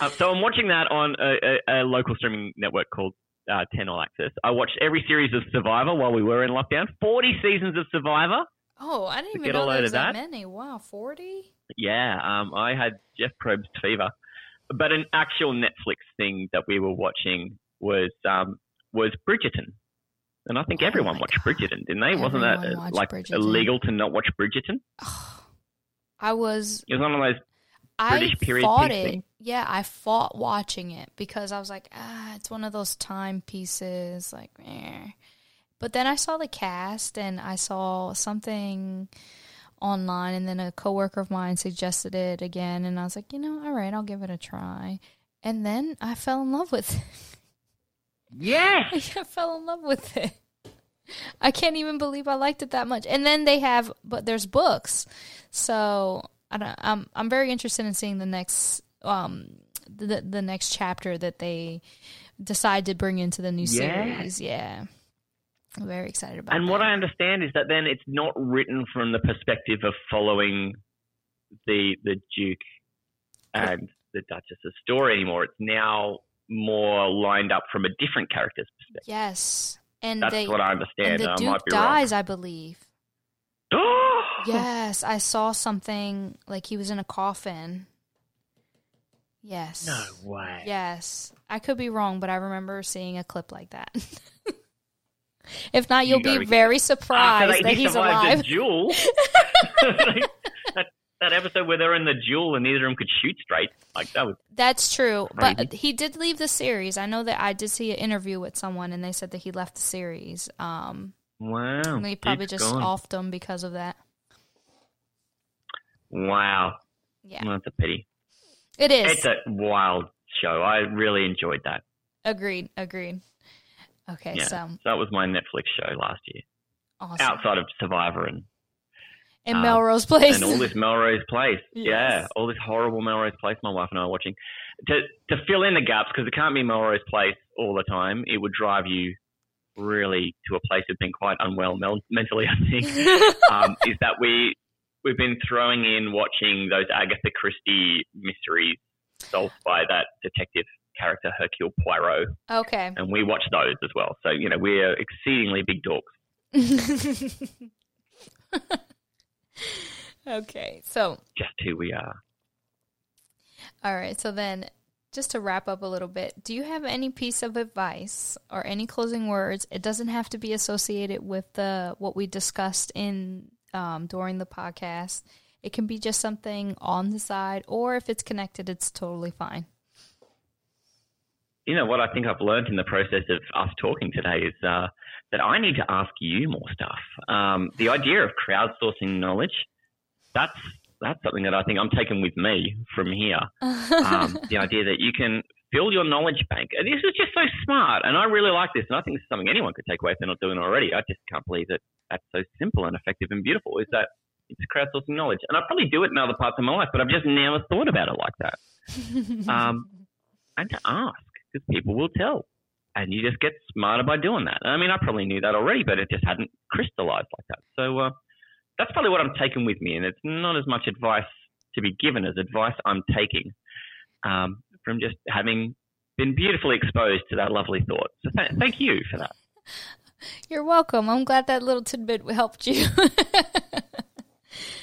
um, so I'm watching that on a, a, a local streaming network called uh, 10 All Access. I watched every series of Survivor while we were in lockdown. 40 seasons of Survivor. Oh, I didn't even get a know load there of was that, that? many. Wow, forty. Yeah, um, I had Jeff Probst fever. But an actual Netflix thing that we were watching was um, was Bridgerton. And I think Oh everyone watched Bridgerton, didn't they? Wasn't that like Bridgerton. illegal to not watch Bridgerton? I was It was one of those I British period fought it. thing. Yeah, I fought watching it because I was like, ah, it's one of those timepieces. Like, eh. But then I saw the cast and I saw something online, and then a coworker of mine suggested it again, and I was like, you know, all right, I'll give it a try. And then I fell in love with it. Yes. I fell in love with it. I can't even believe I liked it that much. And then they have, but there's books, so I don't. I'm I'm very interested in seeing the next um the the next chapter that they decide to bring into the new Yeah. series. Yeah, I'm very excited about. And that. what I understand is that then it's not written from the perspective of following the the Duke and the Duchess's story anymore. It's now more lined up from a different character's perspective. yes, and That's they what I and understand. the and I Duke might be dies, I believe. Yes, I saw something like he was in a coffin. Yes. No way. Yes. I could be wrong, but I remember seeing a clip like that. if not, you'll gotta be be- very After surprised they, that he he's alive. a duel. that, that episode where they're in the duel and neither of them could shoot straight. Like that was That's true, but he did leave the series. I know that I did see an interview with someone, and they said that he left the series. Um, wow. and they probably just gone. offed him because of that. Wow. Yeah, Well, that's a pity. it is. It's a wild show. I really enjoyed that. agreed. Agreed. Okay, Yeah. so So that was my Netflix show last year. awesome. Outside of Survivor and In um, Melrose Place. and all this Melrose Place. Yes. Yeah, all this horrible Melrose Place. My wife and I are watching to to fill in the gaps because it can't be Melrose Place all the time. It would drive you really to a place of being quite unwell mel- mentally. I think um, is that we we've been throwing in watching those Agatha Christie mysteries solved by that detective character Hercule Poirot, okay. and we watch those as well. So you know we're exceedingly big dorks. okay, so Just who we are. all right, so then just to wrap up a little bit, do you have any piece of advice or any closing words? It doesn't have to be associated with the what we discussed in um, during the podcast. It can be just something on the side, or if it's connected, it's totally fine. you know what I think I've learned in the process of us talking today is uh, that I need to ask you more stuff. Um, the idea of crowdsourcing knowledge, that's that's something that I think I'm taking with me from here. Um, the idea that you can build your knowledge bank. And this is just so smart, and I really like this, and I think this is something anyone could take away if they're not doing it already. I just can't believe that that's so simple and effective and beautiful. Is that It's crowdsourcing knowledge, and I probably do it in other parts of my life, but I've just never thought about it like that. um, and to ask because people will tell, and you just get smarter by doing that. I mean, I probably knew that already, but it just hadn't crystallized like that. So uh, that's probably what I'm taking with me, and it's not as much advice to be given as advice I'm taking um, from just having been beautifully exposed to that lovely thought. So th- thank you for that. You're welcome. I'm glad that little tidbit helped you.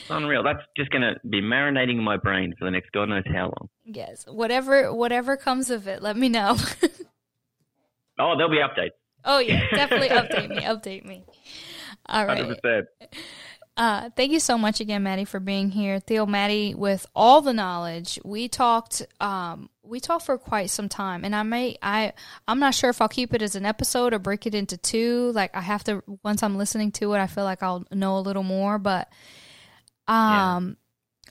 Unreal. That's just going to be marinating in my brain for the next God knows how long. Yes. Whatever whatever comes of it, let me know. oh, there'll be updates. Oh yeah, definitely update me. Update me. All right. 100%. Uh, thank you so much again, Maddie, for being here. Tío Maddie with all the knowledge. We talked um, we talked for quite some time and I may I I'm not sure if I'll keep it as an episode or break it into two. Like I have to once I'm listening to it, I feel like I'll know a little more. But um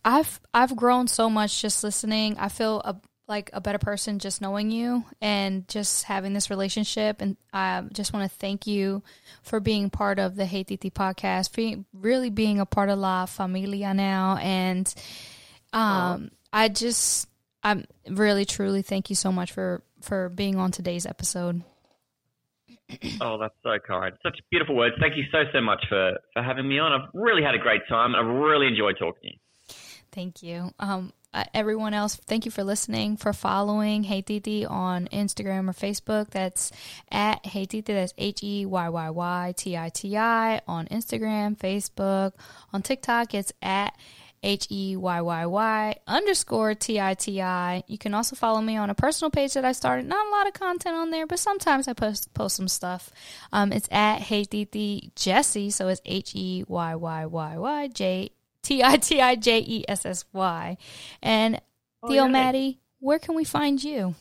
yeah. I've I've grown so much just listening. I feel a, like a better person just knowing you and just having this relationship. And I just want to thank you for being part of the Hey Titi podcast, for really being a part of La Familia now. And um, oh. I just, I'm really, truly thank you so much for, for being on today's episode. Oh, that's so kind. Such beautiful words. Thank you so, so much for, for having me on. I've really had a great time. I've really enjoyed talking to you. Thank you. Um, uh, everyone else, thank you for listening, for following Hey Titi on Instagram or Facebook. That's at Hey Titi. That's H E Y Y Y T I T I on Instagram, Facebook. On TikTok, it's at H E Y Y Y underscore T I T I. You can also follow me on a personal page that I started. Not a lot of content on there, but sometimes I post post some stuff. Um, it's at Hey Titi Jessy, so it's H E Y Y Y Y J T I T I J E S S Y. And oh, Tío yeah. Maddie, where can we find you?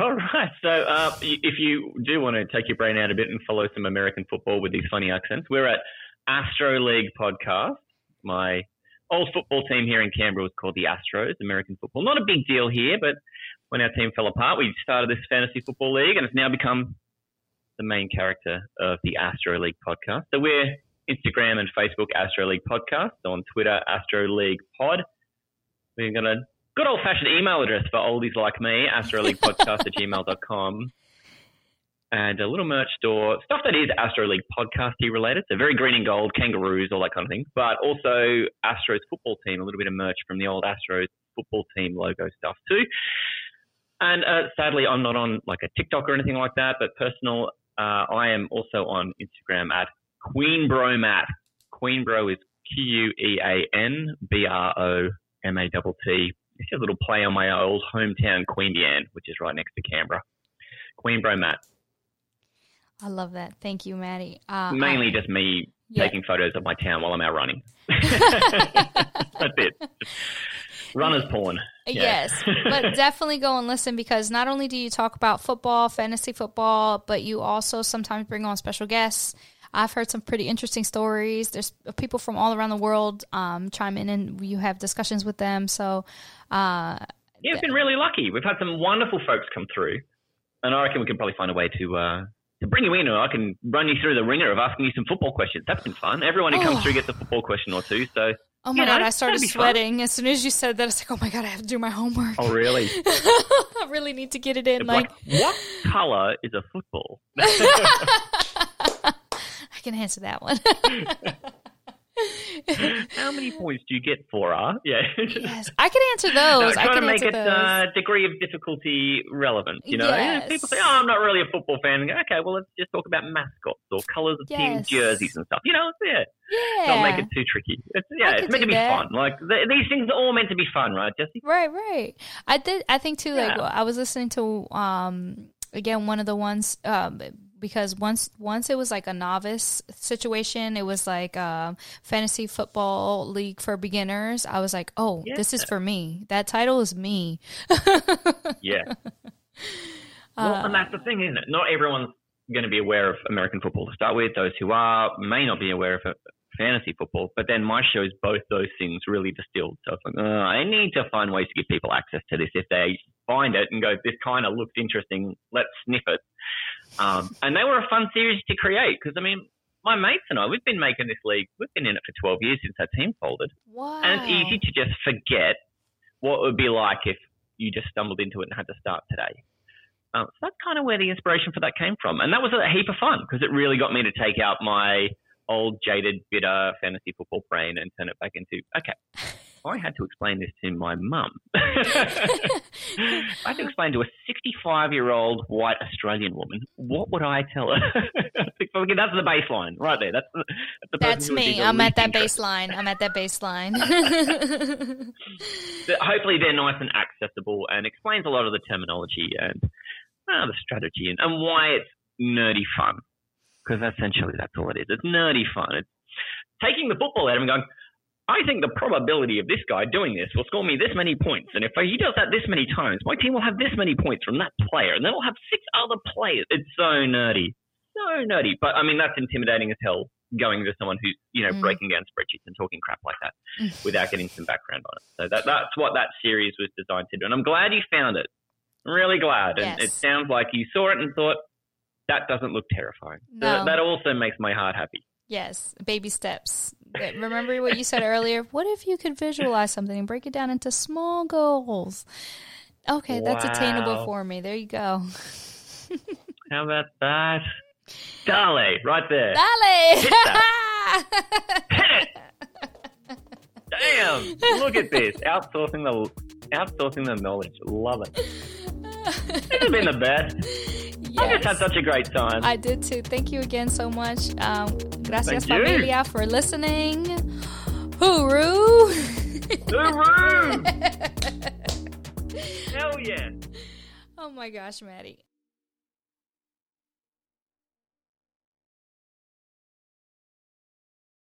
All right. So, uh, if you do want to take your brain out a bit and follow some American football with these funny accents, we're at Astro League Podcast. My old football team here in Canberra was called the Astros, American football. Not a big deal here, but when our team fell apart, we started this fantasy football league, and it's now become the main character of the Astro League podcast. So we're Instagram and Facebook Astro League Podcast, on Twitter Astro League Pod. We've got a good old fashioned email address for oldies like me, Astro League Podcast at gmail.com. And a little merch store, stuff that is Astro League podcasty related. So very green and gold, kangaroos, all that kind of thing. But also Astros football team, a little bit of merch from the old Astros football team logo stuff too. And uh, sadly, I'm not on like a TikTok or anything like that, but personal, uh, I am also on Instagram at Quean Bro Matt. Quean Bro is Q U E A N B R O M A T T. It's a little play on my old hometown, Queanbeyan, which is right next to Canberra. Quean Bro Matt. I love that. Thank you, Maddie. Uh, Mainly I, just me yeah. taking photos of my town while I'm out running. That's it. Runner's porn. Yeah. Yes, but definitely go and listen because not only do you talk about football, fantasy football, but you also sometimes bring on special guests I've heard some pretty interesting stories. There's people from all around the world um, chime in, and you have discussions with them. So, uh, yeah, it's been really lucky. We've had some wonderful folks come through, and I reckon we can probably find a way to uh, to bring you in, or I can run you through the wringer of asking you some football questions. That's been fun. Everyone who comes oh. through gets a football question or two. So. Oh my god! I started sweating fun. as soon as you said that. I was like, "Oh my god, I have to do my homework." Oh really? I really need to get it in. Like, like, what color is a football? can answer that one. How many points do you get for her? Yeah. yes, I can answer those. No, I can to make it uh, degree of difficulty relevant. You know, yes. people say, "Oh, I'm not really a football fan." okay, well, let's just talk about mascots or colours of yes. team jerseys and stuff. You know, yeah. Yeah. Don't make it too tricky. It's, yeah, it's meant to be that. fun. Like th- these things are all meant to be fun, right, Jesse? Right, right. I did. I think too. Yeah. Like I was listening to um again one of the ones um because once once it was like a novice situation, it was like a fantasy football league for beginners. I was like, oh, yeah. this is for me. That title is me. yeah. Well, uh, and that's the thing, isn't it? Not everyone's going to be aware of American football to start with. Those who are may not be aware of it, fantasy football. But then my show is both those things really distilled. So it's like, uh, I need to find ways to give people access to this. If they find it and go, this kind of looks interesting, let's sniff it. Um, and they were a fun series to create because, I mean, my mates and I, we've been making this league. We've been in it for 12 years since our team folded, Wow. and it's easy to just forget what it would be like if you just stumbled into it and had to start today. Um, so that's kind of where the inspiration for that came from, and that was a heap of fun because it really got me to take out my old jaded, bitter fantasy football brain and turn it back into okay. I had to explain this to my mum. I had to explain to a 65 year old white Australian woman. What would I tell her? that's the baseline right there. That's the, that's, the That's who would be me. I'm at that interested. baseline. I'm at that baseline. Hopefully they're nice and accessible and explains a lot of the terminology and uh, the strategy and, and why it's nerdy fun. Because essentially that's all it is. It's nerdy fun. It's taking the football out of and going, I think the probability of this guy doing this will score me this many points. And if he does that this many times, my team will have this many points from that player. And then we'll have six other players. It's so nerdy. So nerdy. But I mean, that's intimidating as hell going to someone who's, you know, Mm. breaking down spreadsheets and talking crap like that without getting some background on it. So that, that's what that series was designed to do. And I'm glad you found it. I'm really glad. And Yes. it sounds like you saw it and thought, that doesn't look terrifying. No. that, that also makes my heart happy. yes, baby steps. Remember what you said earlier? What if you could visualize something and break it down into small goals? Okay, that's attainable for me. There you go. How about that? Dale, right there. Dale! Hit it! Damn! Look at this. Outsourcing the outsourcing the knowledge. Love it. This has been the best. I just had such a great time. I did too. Thank you again so much. Um, gracias, Thank you. familia, for listening. Hooroo! Hooroo! Hell yeah! oh my gosh, Maddie.